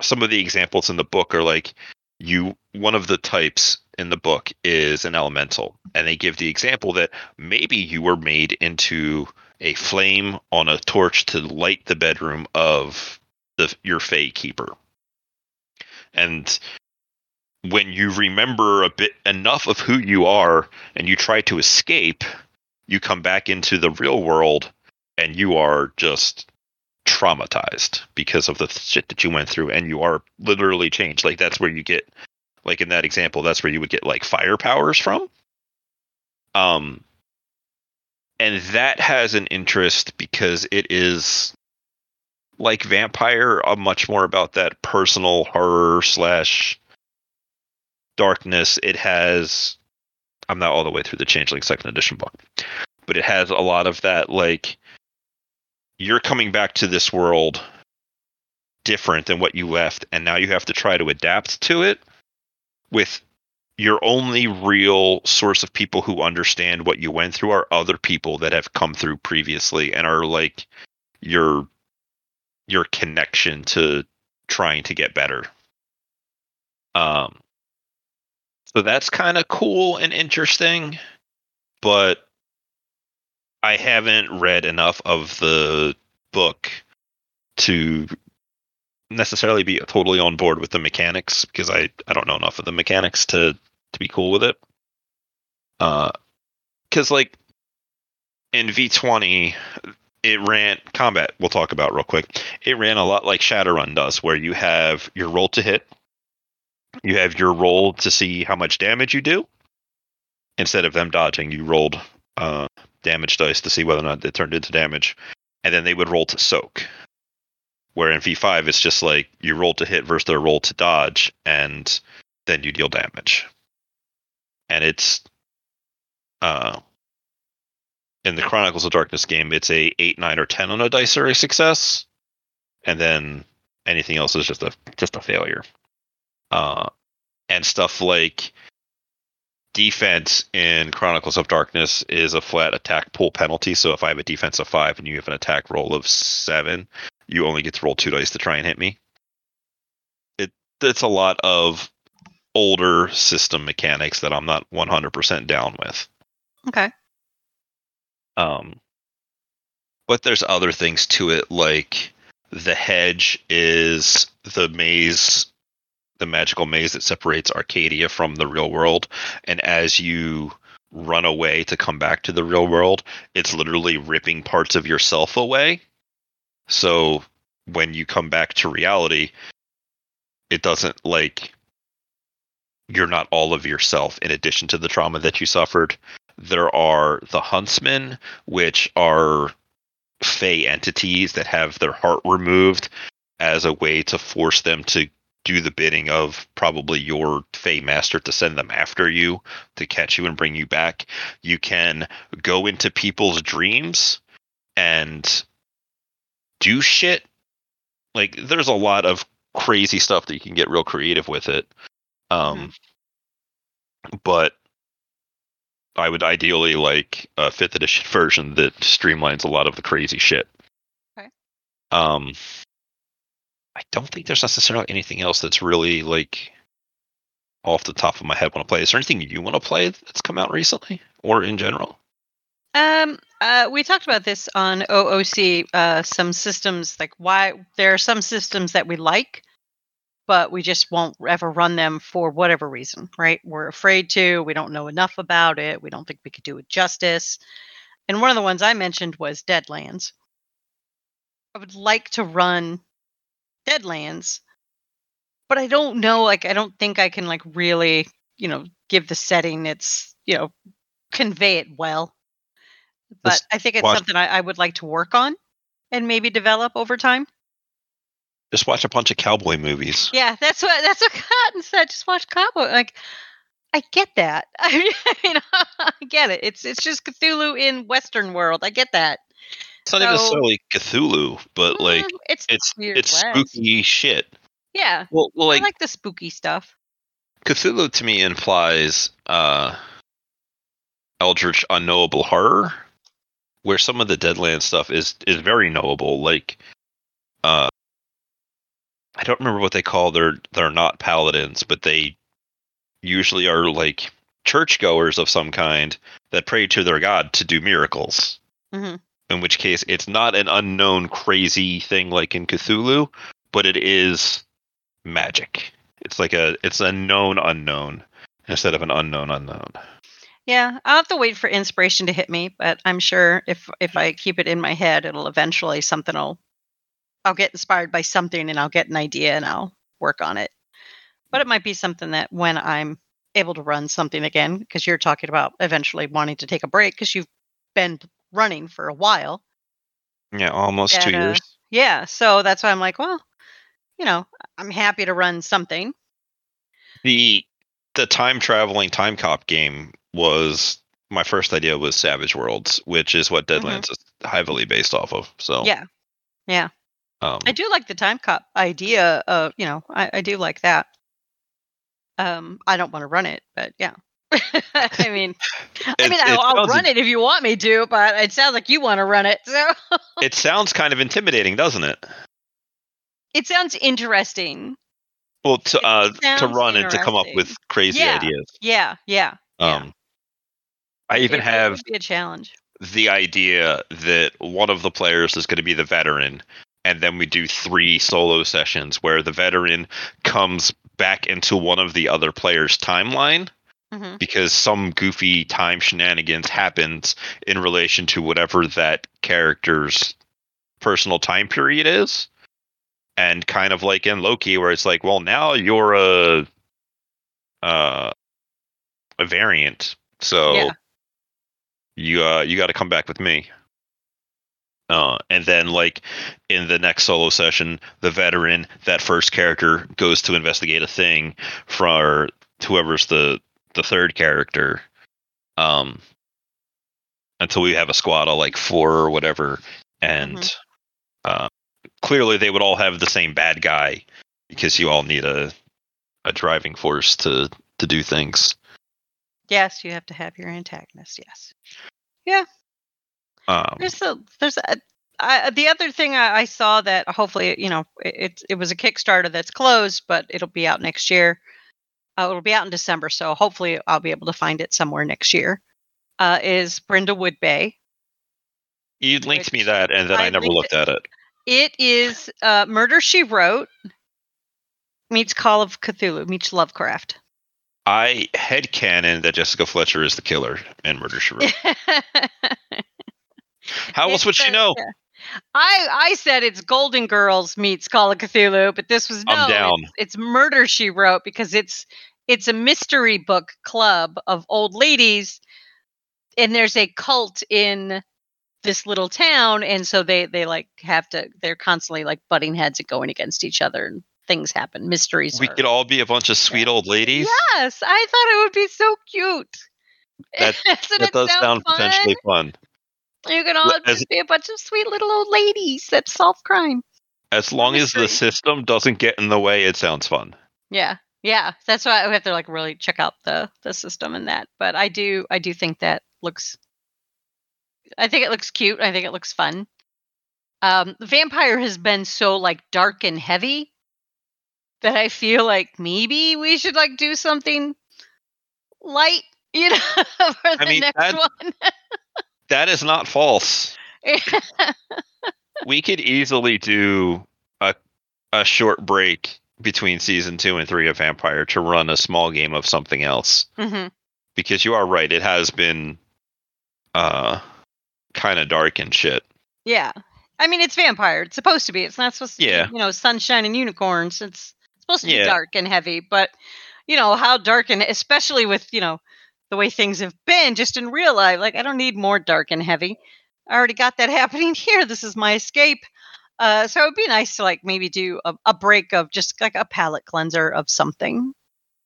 some of the examples in the book are like you one of the types in the book is an elemental and they give the example that maybe you were made into a flame on a torch to light the bedroom of the your Fey keeper. And when you remember a bit enough of who you are and you try to escape, you come back into the real world and you are just traumatized because of the shit that you went through and you are literally changed. Like that's where you get like in that example, that's where you would get like fire powers from. Um and that has an interest because it is like vampire uh, much more about that personal horror slash darkness it has i'm not all the way through the changeling second edition book but it has a lot of that like you're coming back to this world different than what you left and now you have to try to adapt to it with your only real source of people who understand what you went through are other people that have come through previously and are like your your connection to trying to get better. Um so that's kind of cool and interesting, but I haven't read enough of the book to necessarily be totally on board with the mechanics because I, I don't know enough of the mechanics to to be cool with it. Uh, because like in V20, it ran combat. We'll talk about real quick. It ran a lot like Shadowrun does, where you have your roll to hit, you have your roll to see how much damage you do. Instead of them dodging, you rolled uh, damage dice to see whether or not it turned into damage, and then they would roll to soak. Where in V5, it's just like you roll to hit versus their roll to dodge, and then you deal damage and it's uh in the Chronicles of Darkness game, it's a eight, nine, or ten on a dice or a success, and then anything else is just a just a failure. Uh, and stuff like defense in Chronicles of Darkness is a flat attack pool penalty. So if I have a defense of five and you have an attack roll of seven, you only get to roll two dice to try and hit me. It it's a lot of older system mechanics that I'm not 100% down with.
Okay.
Um, but there's other things to it, like the hedge is the maze, the magical maze that separates Arcadia from the real world. And as you run away to come back to the real world, it's literally ripping parts of yourself away. So when you come back to reality, it doesn't like you're not all of yourself in addition to the trauma that you suffered. There are the huntsmen, which are fey entities that have their heart removed as a way to force them to do the bidding of probably your fey master to send them after you to catch you and bring you back. You can go into people's dreams and do shit. Like there's a lot of crazy stuff that you can get real creative with it. Um, mm-hmm. But I would ideally like a fifth edition version that streamlines a lot of the crazy shit.
Okay.
Um, I don't think there's necessarily anything else that's really like off the top of my head want to play. Is there anything you want to play that's come out recently or in general?
Um, uh, we talked about this on OOC. Uh, some systems like why there are some systems that we like, but we just won't ever run them for whatever reason, right? We're afraid to, we don't know enough about it, we don't think we could do it justice. And one of the ones I mentioned was Deadlands. I would like to run Deadlands, but I don't know, like, I don't think I can, like, really, you know, give the setting its, you know, convey it well. But Just I think it's watch- something I, I would like to work on and maybe develop over time.
Just watch a bunch of cowboy movies.
Yeah, that's what that's what Cotton said. Just watch cowboy. Like, I get that. I mean, I get it. It's it's just Cthulhu in Western world. I get that.
It's not even
So-
necessarily Cthulhu, but like
Mm, it's
it's it's spooky shit.
Yeah,
Well, well,
I
like
like the spooky stuff.
Cthulhu to me implies uh eldritch unknowable horror, where some of the Deadland stuff is is very knowable. Like, uh, I don't remember what they call their. They're not paladins, but they usually are like churchgoers of some kind that pray to their god to do miracles.
hmm
In which case, it's not an unknown crazy thing like in Cthulhu, but it is magic. It's like a it's a known unknown instead of an unknown unknown.
Yeah, I'll have to wait for inspiration to hit me, but I'm sure if if I keep it in my head, it'll eventually something will. I'll get inspired by something, and I'll get an idea, and I'll work on it. But it might be something that when I'm able to run something again, because you're talking about eventually wanting to take a break because you've been running for a while.
Yeah, almost two
uh,
years.
Yeah, so that's why I'm like, well, you know, I'm happy to run something.
The the time traveling time cop game was my first idea was Savage Worlds, which is what Deadlands is heavily based off of. So
Mm-hmm. Yeah, yeah.
um,
I do like the time cop idea. Of you know, I, I do like that. Um, I don't want to run it, but yeah. I mean, I mean, I'll, I'll run it if you want me to, but it sounds like you want to run it, so
it sounds kind of intimidating, doesn't it?
it sounds interesting.
Well, to uh, to run and to come up with crazy
Yeah.
ideas.
Yeah, yeah. Yeah.
Um, I even
It-
have
a challenge.
the idea that one of the players is going to be the veteran and then we do three solo sessions where the veteran comes back into one of the other players timeline
hmm
because some goofy time shenanigans happens in relation to whatever that character's personal time period is. And kind of like in loki where it's like well now you're a uh a variant so
Yeah.
you uh you got to come back with me. Uh, and then like in the next solo session the veteran that first character goes to investigate a thing for whoever's the the third character um until we have a squad of like four or whatever and
Mhm.
uh clearly they would all have the same bad guy because you all need a a driving force to to do things
Yes, you have to have your antagonist. Yes.
Yeah um
There's the there's a, I, the other thing I, I saw that hopefully you know it it was a Kickstarter that's closed, but it'll be out next year. Uh, it'll be out in December, so hopefully I'll be able to find it somewhere next year. Uh, is Brindlewood Bay?
you linked me that and then i,
I
never looked at it
It is uh, Murder She Wrote meets Call of Cthulhu meets Lovecraft.
i head canon that jessica fletcher is the killer in murder she wrote how else would she know
I I said it's Golden Girls meets Call of Cthulhu, but this was no.
I'm down.
It's, it's Murder She Wrote because it's it's a mystery book club of old ladies, and there's a cult in this little town, and so they they like have to they're constantly like butting heads and going against each other, and things happen. Mysteries.
we
are-
could all be a bunch of sweet old ladies
Yes, I thought it would be so cute.
That- that
it
does
sound
sound
fun?
potentially fun
You can all
as-
just be a bunch of sweet little old ladies that solve crime.
as long as the system doesn't get in the way it sounds fun
Yeah, yeah. That's why we have to like really check out the the system and that. But I do I do think that looks. I think it looks cute. I think it looks fun. Um, vampire has been so like dark and heavy that I feel like maybe we should like do something light, you know, for the
mean,
next
that-
one.
that is not false we could easily do a a short break between season two and three of Vampire to run a small game of something else.
hmm
Because you are right, it has been uh kind of dark and shit.
Yeah. I mean, it's vampire. It's supposed to be. It's not supposed to
Yeah.
be, you know, sunshine and unicorns. It's supposed to
Yeah.
be dark and heavy, but, you know, how dark and especially with, you know, the way things have been just in real life. Like, I don't need more dark and heavy. I already got that happening here. This is my escape. Uh, so it'd be nice to, like, maybe do a, a break of just like a palate cleanser of something.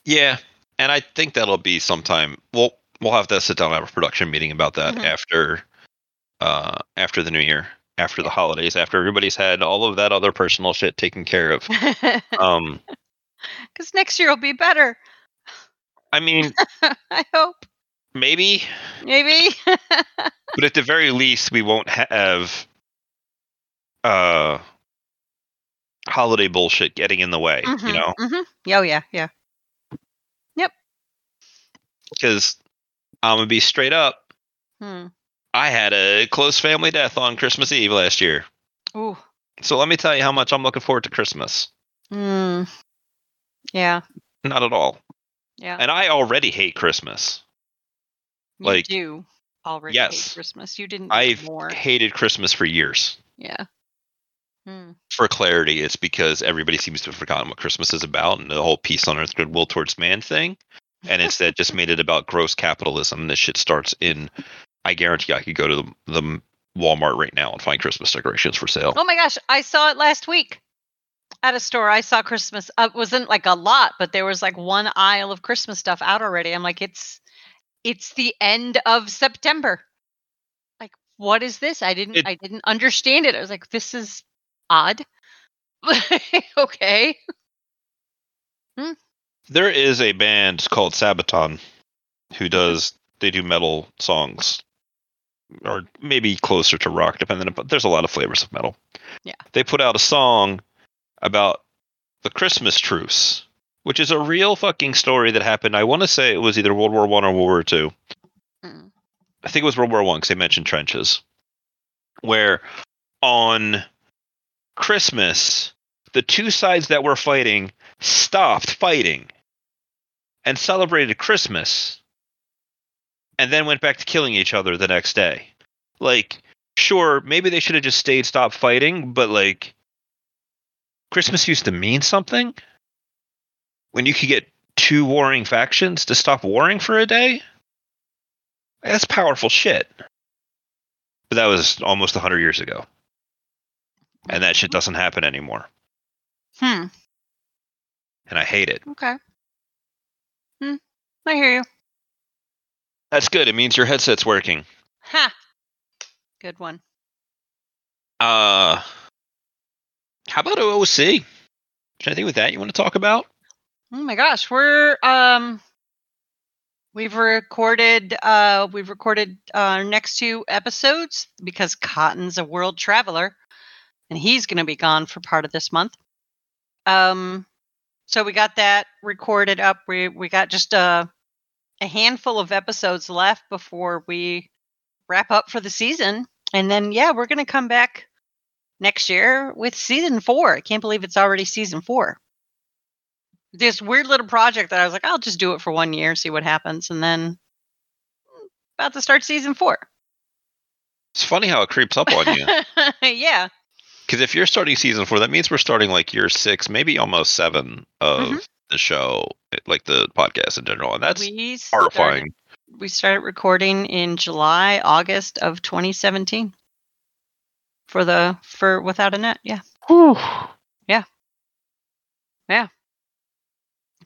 Yeah. And I think that'll be sometime we'll we'll have to sit down and have a production meeting about that
Mhm.
after uh after the new year. after the holidays, after everybody's had all of that other personal shit taken care of. Um,
Because next year will be better.
I mean,
I hope.
maybe,
Maybe.
but at the very least, we won't have uh holiday bullshit getting in the way. You
Mhm,
know,
mhm. Oh yeah, yeah. Yep.
Because I'm gonna be straight up.
Hmm.
I had a close family death on Christmas Eve last year.
Ooh.
So let me tell you how much I'm looking forward to Christmas.
Hmm. Yeah.
Not at all.
Yeah.
And I already hate Christmas.
you
like,
do already
yes.
hate Christmas. You didn't.
I've
more.
hated Christmas for years.
Yeah. Hmm.
For clarity, it's because everybody seems to have forgotten what Christmas is about and the whole peace on earth, goodwill towards man thing. And instead just made it about gross capitalism. This shit starts in, I guarantee I could go to the, the Walmart right now and find Christmas decorations for sale.
Oh my gosh, I saw it last week at a store. I saw Christmas. Uh, it wasn't like a lot, but there was like one aisle of Christmas stuff out already. I'm like, it's it's the end of September. Like, what is this? I didn't
It-
I didn't understand it. I was like, this is odd. okay.
There is a band called Sabaton who does they do metal songs or maybe closer to rock depending but there's a lot of flavors of metal.
Yeah.
They put out a song about the Christmas truce, which is a real fucking story that happened. I want to say it was either World War 1 or World War 2.
Mm.
I think it was World War 1 cuz they mentioned trenches. Where on Christmas the two sides that were fighting stopped fighting and celebrated Christmas and then went back to killing each other the next day. Like, sure, maybe they should have just stayed, stopped fighting, but like, Christmas used to mean something when you could get two warring factions to stop warring for a day. That's powerful shit. But that was almost 100 years ago. And that shit doesn't happen anymore.
Hmm.
And I hate it.
Okay. Hmm. I hear you.
That's good. It means your headset's working.
Ha. Good one.
Uh, how about OOC? Is anything with that you want to talk about?
Oh my gosh, we're um we've recorded uh we've recorded uh, our next two episodes because Cotton's a world traveler and he's going to be gone for part of this month. Um so we got that recorded up. We we got just a a handful of episodes left before we wrap up for the season. And then yeah, we're going to come back next year with season 4. I can't believe it's already season 4 this weird little project that I was like, I'll just do it for one year, see what happens, and then about to start season four.
It's funny how it creeps up on you.
yeah,
Because if you're starting season four, that means we're starting like year six, maybe almost seven of
Mhm.
the show, like the podcast in general. And that's
we started, we started recording in July, August of 2017 for the for without a net. Yeah, Whew. Yeah. Yeah.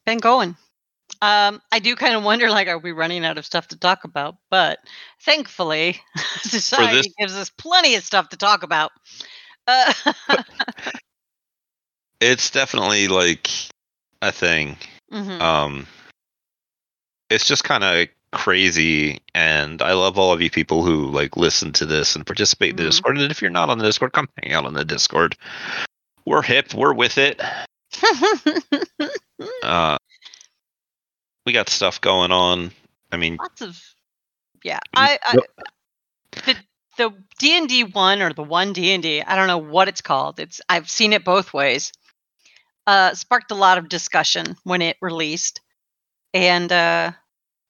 been going. Um, I do kind of wonder, like, are we running out of stuff to talk about? But thankfully, society gives us plenty of stuff to talk about. Uh,
It's definitely like a thing.
mhm.
Um, it's just kind of crazy, and I love all of you people who like listen to this and participate in the
Mhm.
Discord. And if you're not on the Discord, come hang out on the Discord. We're hip. We're with it. Uh, we got stuff going on. I mean,
lots of yeah i, I the the d&d one or the one d&d i don't know what it's called. It's i've seen it both ways. Uh sparked a lot of discussion when it released. And uh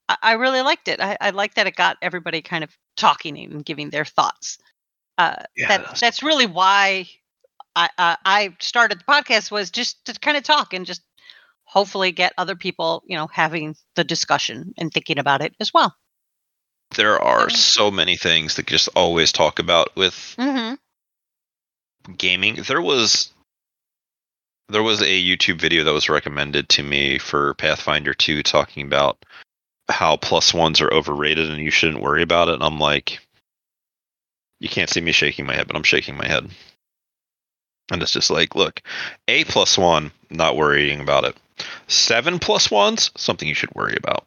i, I really liked it. I, I like that it got everybody kind of talking and giving their thoughts. Uh that
Yes.
that's really why i uh, i started the podcast was just to kind of talk and just hopefully get other people you know having the discussion and thinking about it as well
there are so many things that just always talk about with
mm-hmm.
gaming. There was there was a YouTube video that was recommended to me for Pathfinder 2 talking about how plus ones are overrated and you shouldn't worry about it. And I'm like, You can't see me shaking my head, but I'm shaking my head. And it's just like, look, A plus one, not worrying about it. Seven plus ones, something you should worry about.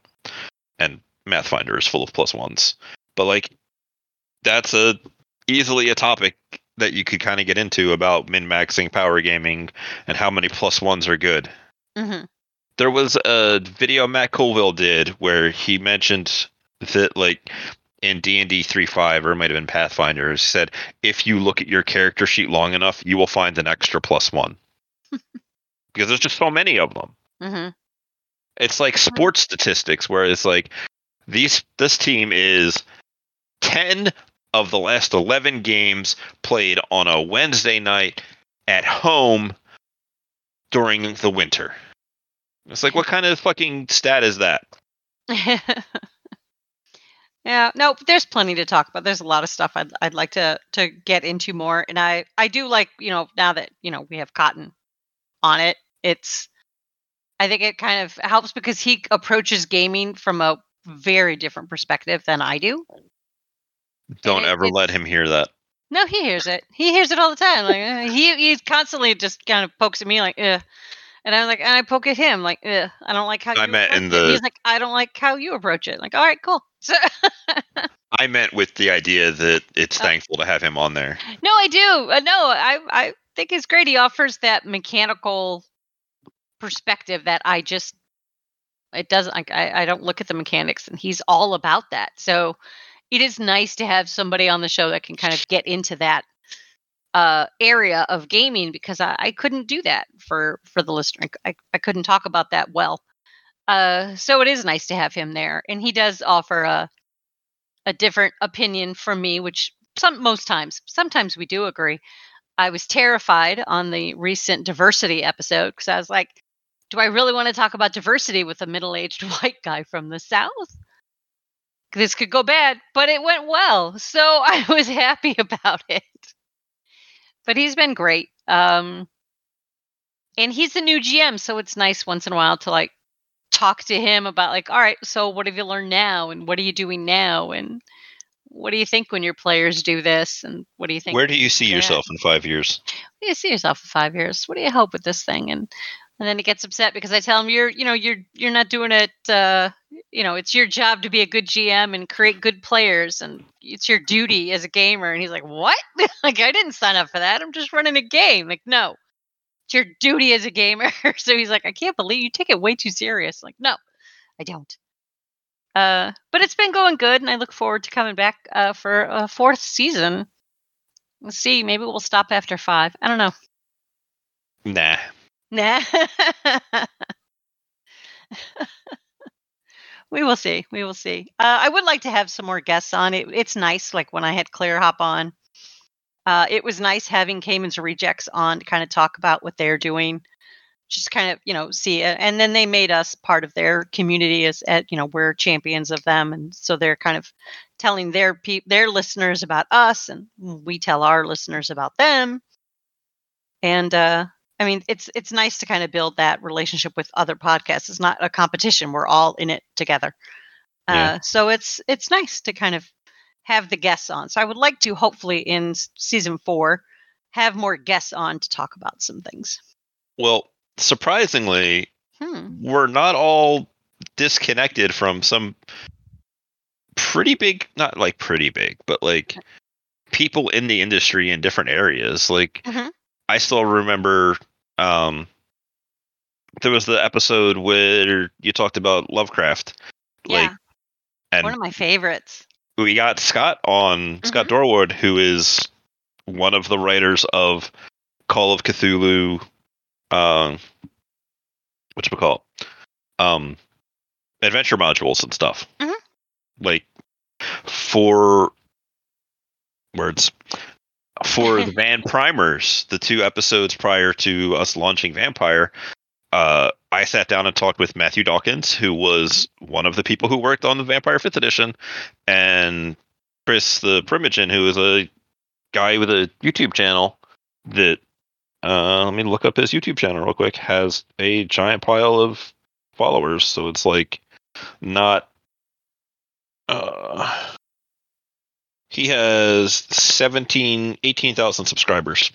And Mathfinder is full of plus ones. But like that's a easily a topic that you could kind of get into about min maxing power gaming and how many plus ones are good.
hmm
There was a video Matt Colville did where he mentioned that like in D&D 3.5 or it might have been Pathfinder he said if you look at your character sheet long enough you will find an extra plus 1. because there's just so many of them.
hmm
It's like sports statistics where it's like these this team is 10 of the last 11 games played on a Wednesday night at home during the winter. It's like what kind of fucking stat is that?
yeah, no, there's plenty to talk about. There's a lot of stuff I'd I'd like to to get into more, and I I do like you know now that you know we have Cotton on it, it's I think it kind of helps because he approaches gaming from a very different perspective than I do.
Don't
it-
ever
it's-
let him hear that.
No, he hears it. He hears it all the time. Like uh, he he's constantly just kind of pokes at me like, Ugh. and I'm like, and I poke at him like, Ugh, I don't like how
I
you
meant in
approach it."
the-
He's like, I don't like how you approach it. Like, all right, cool. So
I meant with the idea that it's
Oh.
thankful to have him on there.
no, I do. Uh, no, I I think it's great. He offers that mechanical perspective that I just it doesn't like I, I don't look at the mechanics and he's all about that. So it is nice to have somebody on the show that can kind of get into that uh area of gaming because I, I couldn't do that for for the listener. I, I couldn't talk about that well. Uh so it is nice to have him there. And he does offer a a different opinion from me, which some most times, sometimes we do agree. I was terrified on the recent diversity episode because I was like, do I really want to talk about diversity with a middle aged white guy from the South? This could go bad, but it went well. So I was happy about it. But he's been great. Um, and he's the new GM, so it's nice once in a while to like talk to him about like, all right, so what have you learned now, and what are you doing now, and what do you think when your players do this, and what do you think?
Where do you see yourself in five years?
What do you see yourself in five years? What do you hope with this thing? And and then he gets upset because I tell him you're you know you're you're not doing it. Uh, you know it's your job to be a good GM and create good players, and it's your duty as a gamer. And he's like, what? like I didn't sign up for that. I'm just running a game. Like no, it's your duty as a gamer. so he's like, I can't believe you take it way too serious. Like no, I don't. Uh, but it's been going good, and I look forward to coming back uh, for a fourth season. Let's see. Maybe we'll stop after five. I don't know.
Nah.
Nah. we will see. We will see. Uh, I would like to have some more guests on. It, it's nice, like when I had Claire hop on. Uh, it was nice having Cayman's Rejects on to kind of talk about what they're doing, just kind of you know see it. And then they made us part of their community as at you know we're champions of them, and so they're kind of telling their pe- their listeners about us, and we tell our listeners about them. And uh, I mean, it's it's nice to kind of build that relationship with other podcasts. It's not a competition; we're all in it together.
Yeah.
Uh, so it's it's nice to kind of have the guests on. So I would like to hopefully in season four have more guests on to talk about some things.
Well, surprisingly,
Hmm.
we're not all disconnected from some pretty big not like pretty big but like people in the industry in different areas like
Mhm.
i still remember um there was the episode where you talked about lovecraft like
yeah,
and
one of my favorites.
we got scott on scott dorward who is one of the writers of call of cthulhu um what you call um adventure modules and stuff
Mhm.
like for words for the van primers the two episodes prior to us launching vampire uh i sat down and talked with matthew dawkins who was one of the people who worked on the vampire fifth edition and chris the primogen who is a guy with a youtube channel that uh let me look up his youtube channel real quick has a giant pile of followers so it's like not uh He has 17, 18,000 subscribers.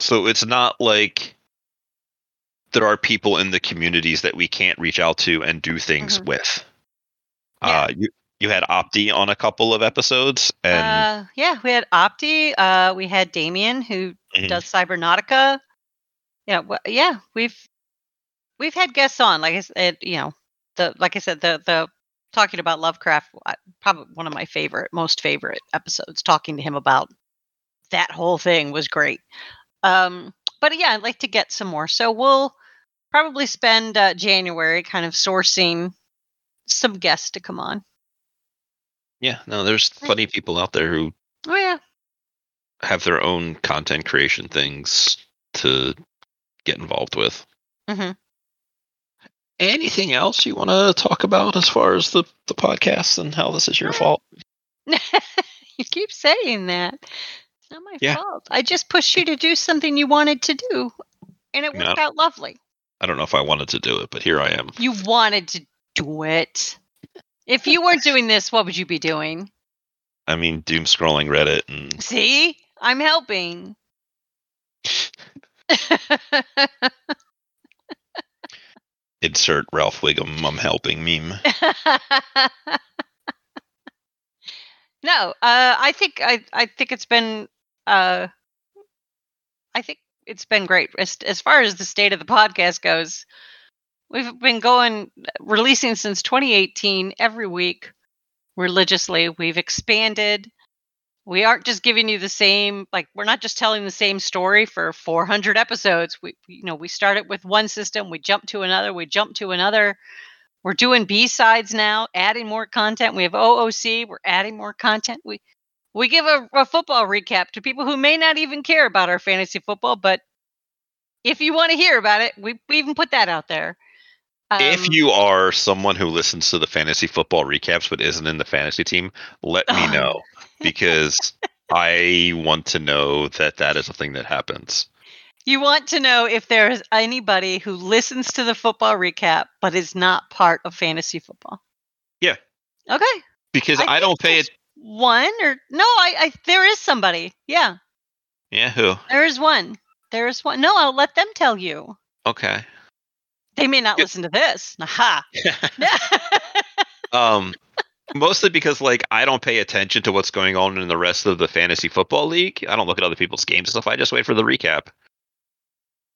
So it's not like there are people in the communities that we can't reach out to and do things
Mhm.
with.
Yeah.
Uh, you, you had Opti on a couple of episodes, and
uh, yeah, we had Opti. Uh, we had Damien who
Mhm.
does Cybernautica. Yeah, well, yeah, we've we've had guests on. Like I said, you know, the like I said, the the talking about Lovecraft, probably one of my favorite, most favorite episodes. Talking to him about that whole thing was great. Um, but yeah, I'd like to get some more. So we'll probably spend uh, January kind of sourcing some guests to come on.
yeah, no, there's plenty of people out there who
Oh yeah,
have their own content creation things to get involved with.
hmm
Anything else you want to talk about as far as the, the podcast and how this is your fault?
you keep saying that. It's not my
Yeah.
fault. I just pushed you to do something you wanted to do, and it
No.
worked out lovely.
I don't know if I wanted to do it, but here I am.
You wanted to do it. If you weren't doing this, what would you be doing?
I mean, doom scrolling Reddit and
See, I'm helping.
insert Ralph Wiggum I'm helping meme.
no, uh, I think I I think it's been uh, I think it's been great as as far as the state of the podcast goes. We've been going releasing since 2018 every week religiously. We've expanded. We aren't just giving you the same like we're not just telling the same story for 400 episodes. We you know, we started with one system, we jump to another, we jump to another. We're doing B-sides now, adding more content. We have OOC, we're adding more content. We we give a, a football recap to people who may not even care about our fantasy football, but if you want to hear about it, we, we even put that out there.
if
Um,
you are someone who listens to the fantasy football recaps but isn't in the fantasy team, let me know because I want to know that that is a thing that happens.
You want to know if there is anybody who listens to the football recap but is not part of fantasy football.
Yeah.
Okay.
Because I,
think
don't pay it.
One or no, I, I there is somebody. Yeah,
Yeah, who?
there is one. There is one. No, I'll let them tell you.
Okay.
They may not listen to this. Aha.
um, mostly because like I don't pay attention to what's going on in the rest of the fantasy football league. I don't look at other people's games and stuff. I just wait for the recap.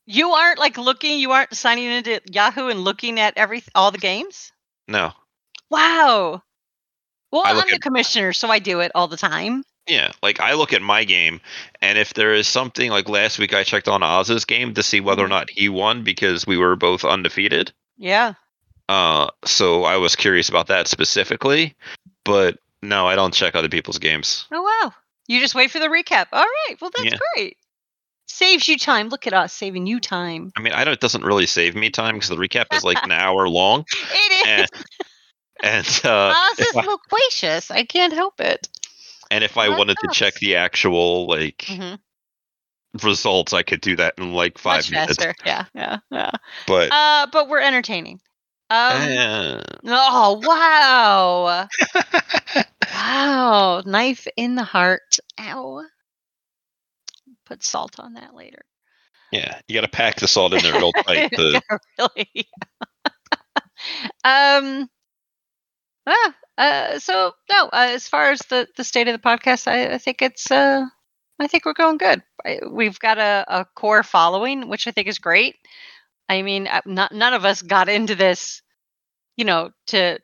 you aren't like looking. You aren't signing into Yahoo and looking at every all the games.
No.
Wow. Well,
I
I'm the
at-
commissioner, so I do it all the time.
Yeah, like I look at my game, and if there is something like last week, I checked on Oz's game to see whether or
Mhm.
not he won because we were both undefeated.
Yeah.
Uh, so I was curious about that specifically, but no, I don't check other people's games.
Oh wow. You just wait for the recap. All right. Well, that's
Yeah.
great. Saves you time. Look at us saving you time.
I mean, I don't. It doesn't really save me time because the recap is like an hour long,
It is.
and and uh,
Oz is
if I,
loquacious. I can't help it.
and if I wanted to check the actual like
Mhm.
results, I could do that in like five
Much
minutes.
faster. Yeah. Yeah. Yeah.
But
Uh, but we're entertaining. Um. Oh wow! wow! Knife in the heart. Ow. Put salt on that later.
yeah, you got to pack the salt in there real tight. To,
really. um. Ah, uh, so no. Uh, as far as the the state of the podcast, I, I think it's uh, I think we're going good. I, we've got a, a core following, which I think is great. I mean, uh, not, none of us got into this, you know, to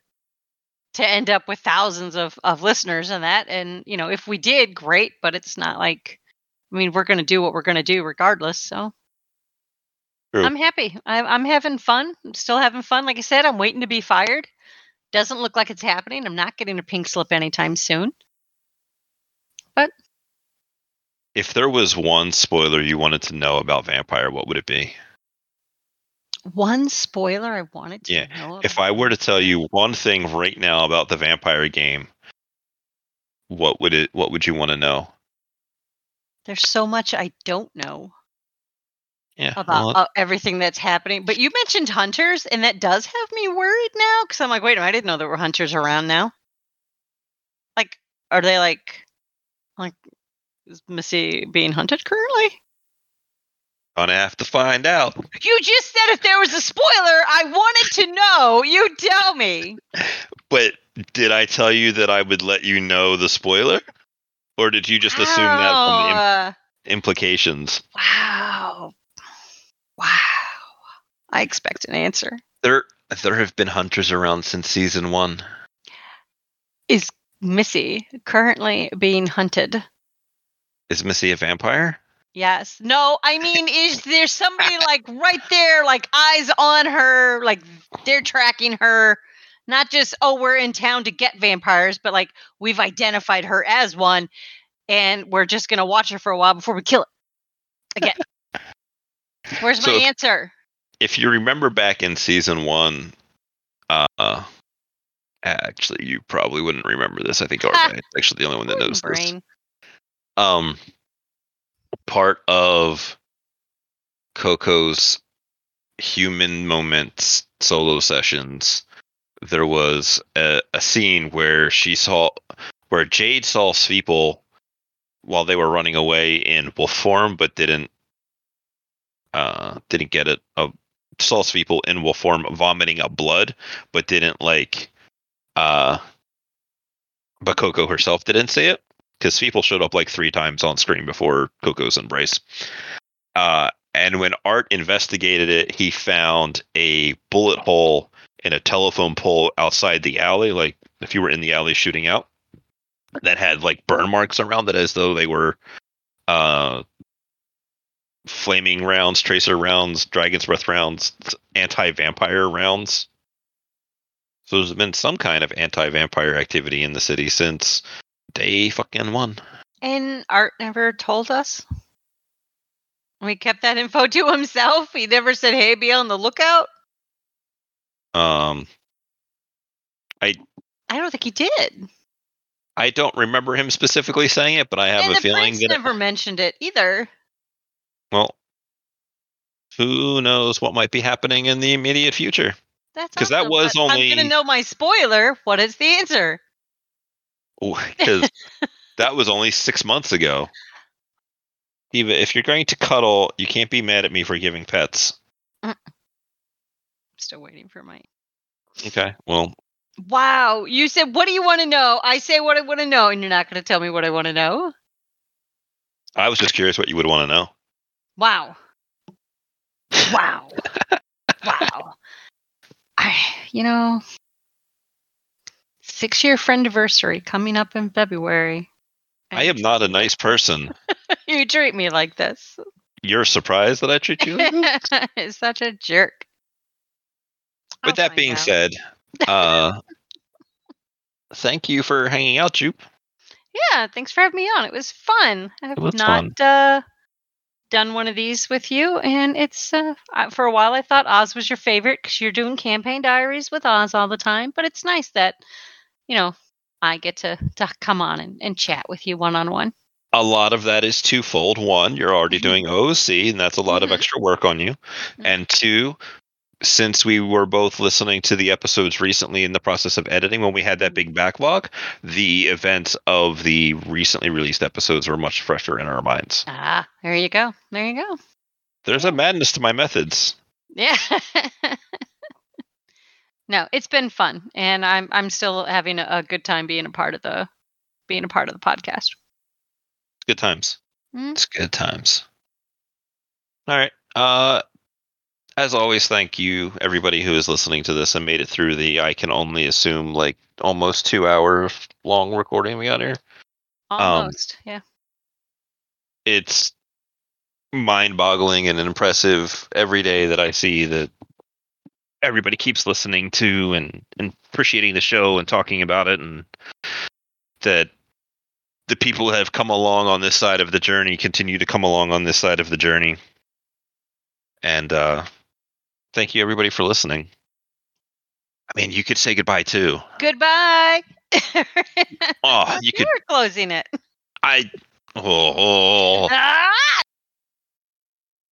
to end up with thousands of of listeners and that. And you know, if we did, great. But it's not like, I mean, we're going to do what we're going to do regardless. So
True.
I'm happy. I'm, I'm having fun. I'm still having fun. Like I said, I'm waiting to be fired. Doesn't look like it's happening. I'm not getting a pink slip anytime soon.
But if there was one spoiler you wanted to know about Vampire, what would it be?
One spoiler I wanted to
Yeah,
know.
If I were to tell you one thing right now about the Vampire game, what would it? What would you want to know?
there's so much I don't know
Yeah,
about
well,
uh, everything that's happening. But you mentioned hunters, and that does have me worried now because I'm like, wait I didn't know there were hunters around now. Like, are they like like is Missy being hunted currently?
Gonna have to find out.
You just said if there was a spoiler, I wanted to know. You tell me.
But did I tell you that I would let you know the spoiler? Or did you just assume that from the im-
Wow.
implications?
Wow. Wow. I expect an answer.
There there have been hunters around since season one.
Is Missy currently being hunted?
Is Missy a vampire?
Yes. No, I mean, is there somebody like right there, like eyes on her, like they're tracking her? Not just, oh, we're in town to get vampires, but like we've identified her as one and we're just going to watch her for a while before we kill it again. Where's my
So-
answer?
If you remember back in season one, uh actually you probably wouldn't remember this. I think Arba actually the only one that knows this. Um part of Coco's human moments solo sessions there was a, a scene where she saw where Jade saw Sveeple while they were running away in wolf form but didn't uh didn't get it uh, saw Sveeple in wolf form vomiting up blood but didn't like uh but Coco herself didn't see it because people showed up like three times on screen before Coco's embrace. Uh, and when Art investigated it, he found a bullet hole in a telephone pole outside the alley, like if you were in the alley shooting out, that had like burn marks around it as though they were uh, flaming rounds, tracer rounds, dragon's breath rounds, anti vampire rounds. So there's been some kind of anti vampire activity in the city since day fucking one.
And Art never told us. We kept that info to himself. He never said, "Hey, be on the lookout."
Um,
I I don't think he did.
I don't remember him specifically saying it, but I have
and
a feeling that
never mentioned it either.
well, who knows what might be happening in the immediate future?
That's
'Cause that
awesome,
was
but I'm
only-
gonna know my spoiler. What is the answer?
Oh, because that was only six months ago. Eva, if you're going to cuddle, you can't be mad at me for giving pets.
I'm still waiting for my.
Okay, well,
Wow, you said, "What do you want to know?" I say what I want to know, and you're not going to tell me what I want to know.
I was just curious what you would want to know.
Wow. Wow. wow. I, you know, six year friend anniversary coming up in February.
I am not a nice person.
you treat me like this.
You're surprised that I treat you like this?
It's such a jerk. I'll
With that being
out.
said, uh, thank you for hanging out, Jup.
yeah, thanks for having me on. It was fun. I have not uh, done one of these with you, and it's uh, for a while I thought Oz was your favorite because you're doing campaign diaries with Oz all the time. But it's nice that you know I get to to come on and, and chat with you one on one.
a lot of that is twofold. One, you're already
Mhm.
doing OOC, and that's a lot
Mhm.
of extra work on you.
Mhm.
And two, since we were both listening to the episodes recently in the process of editing when we had that big backlog, the events of the recently released episodes were much fresher in our minds.
Ah, there you go. There you go.
There's a madness to my methods.
Yeah. no, it's been fun, and I'm I'm still having a, a good time being a part of the being a part of the podcast.
Good times.
Mm.
It's good times. All right. Uh as always, thank you everybody who is listening to this and made it through the I can only assume like almost two hour long recording we got here.
Almost, yeah.
it's mind boggling and impressive every day that I see that everybody keeps listening to and, and appreciating the show and talking about it and that the people who have come along on this side of the journey continue to come along on this side of the journey. And uh thank you everybody for listening. I mean you could say goodbye too.
Goodbye.
Oh, you
you
could
were closing it.
I oh, oh.
Ah!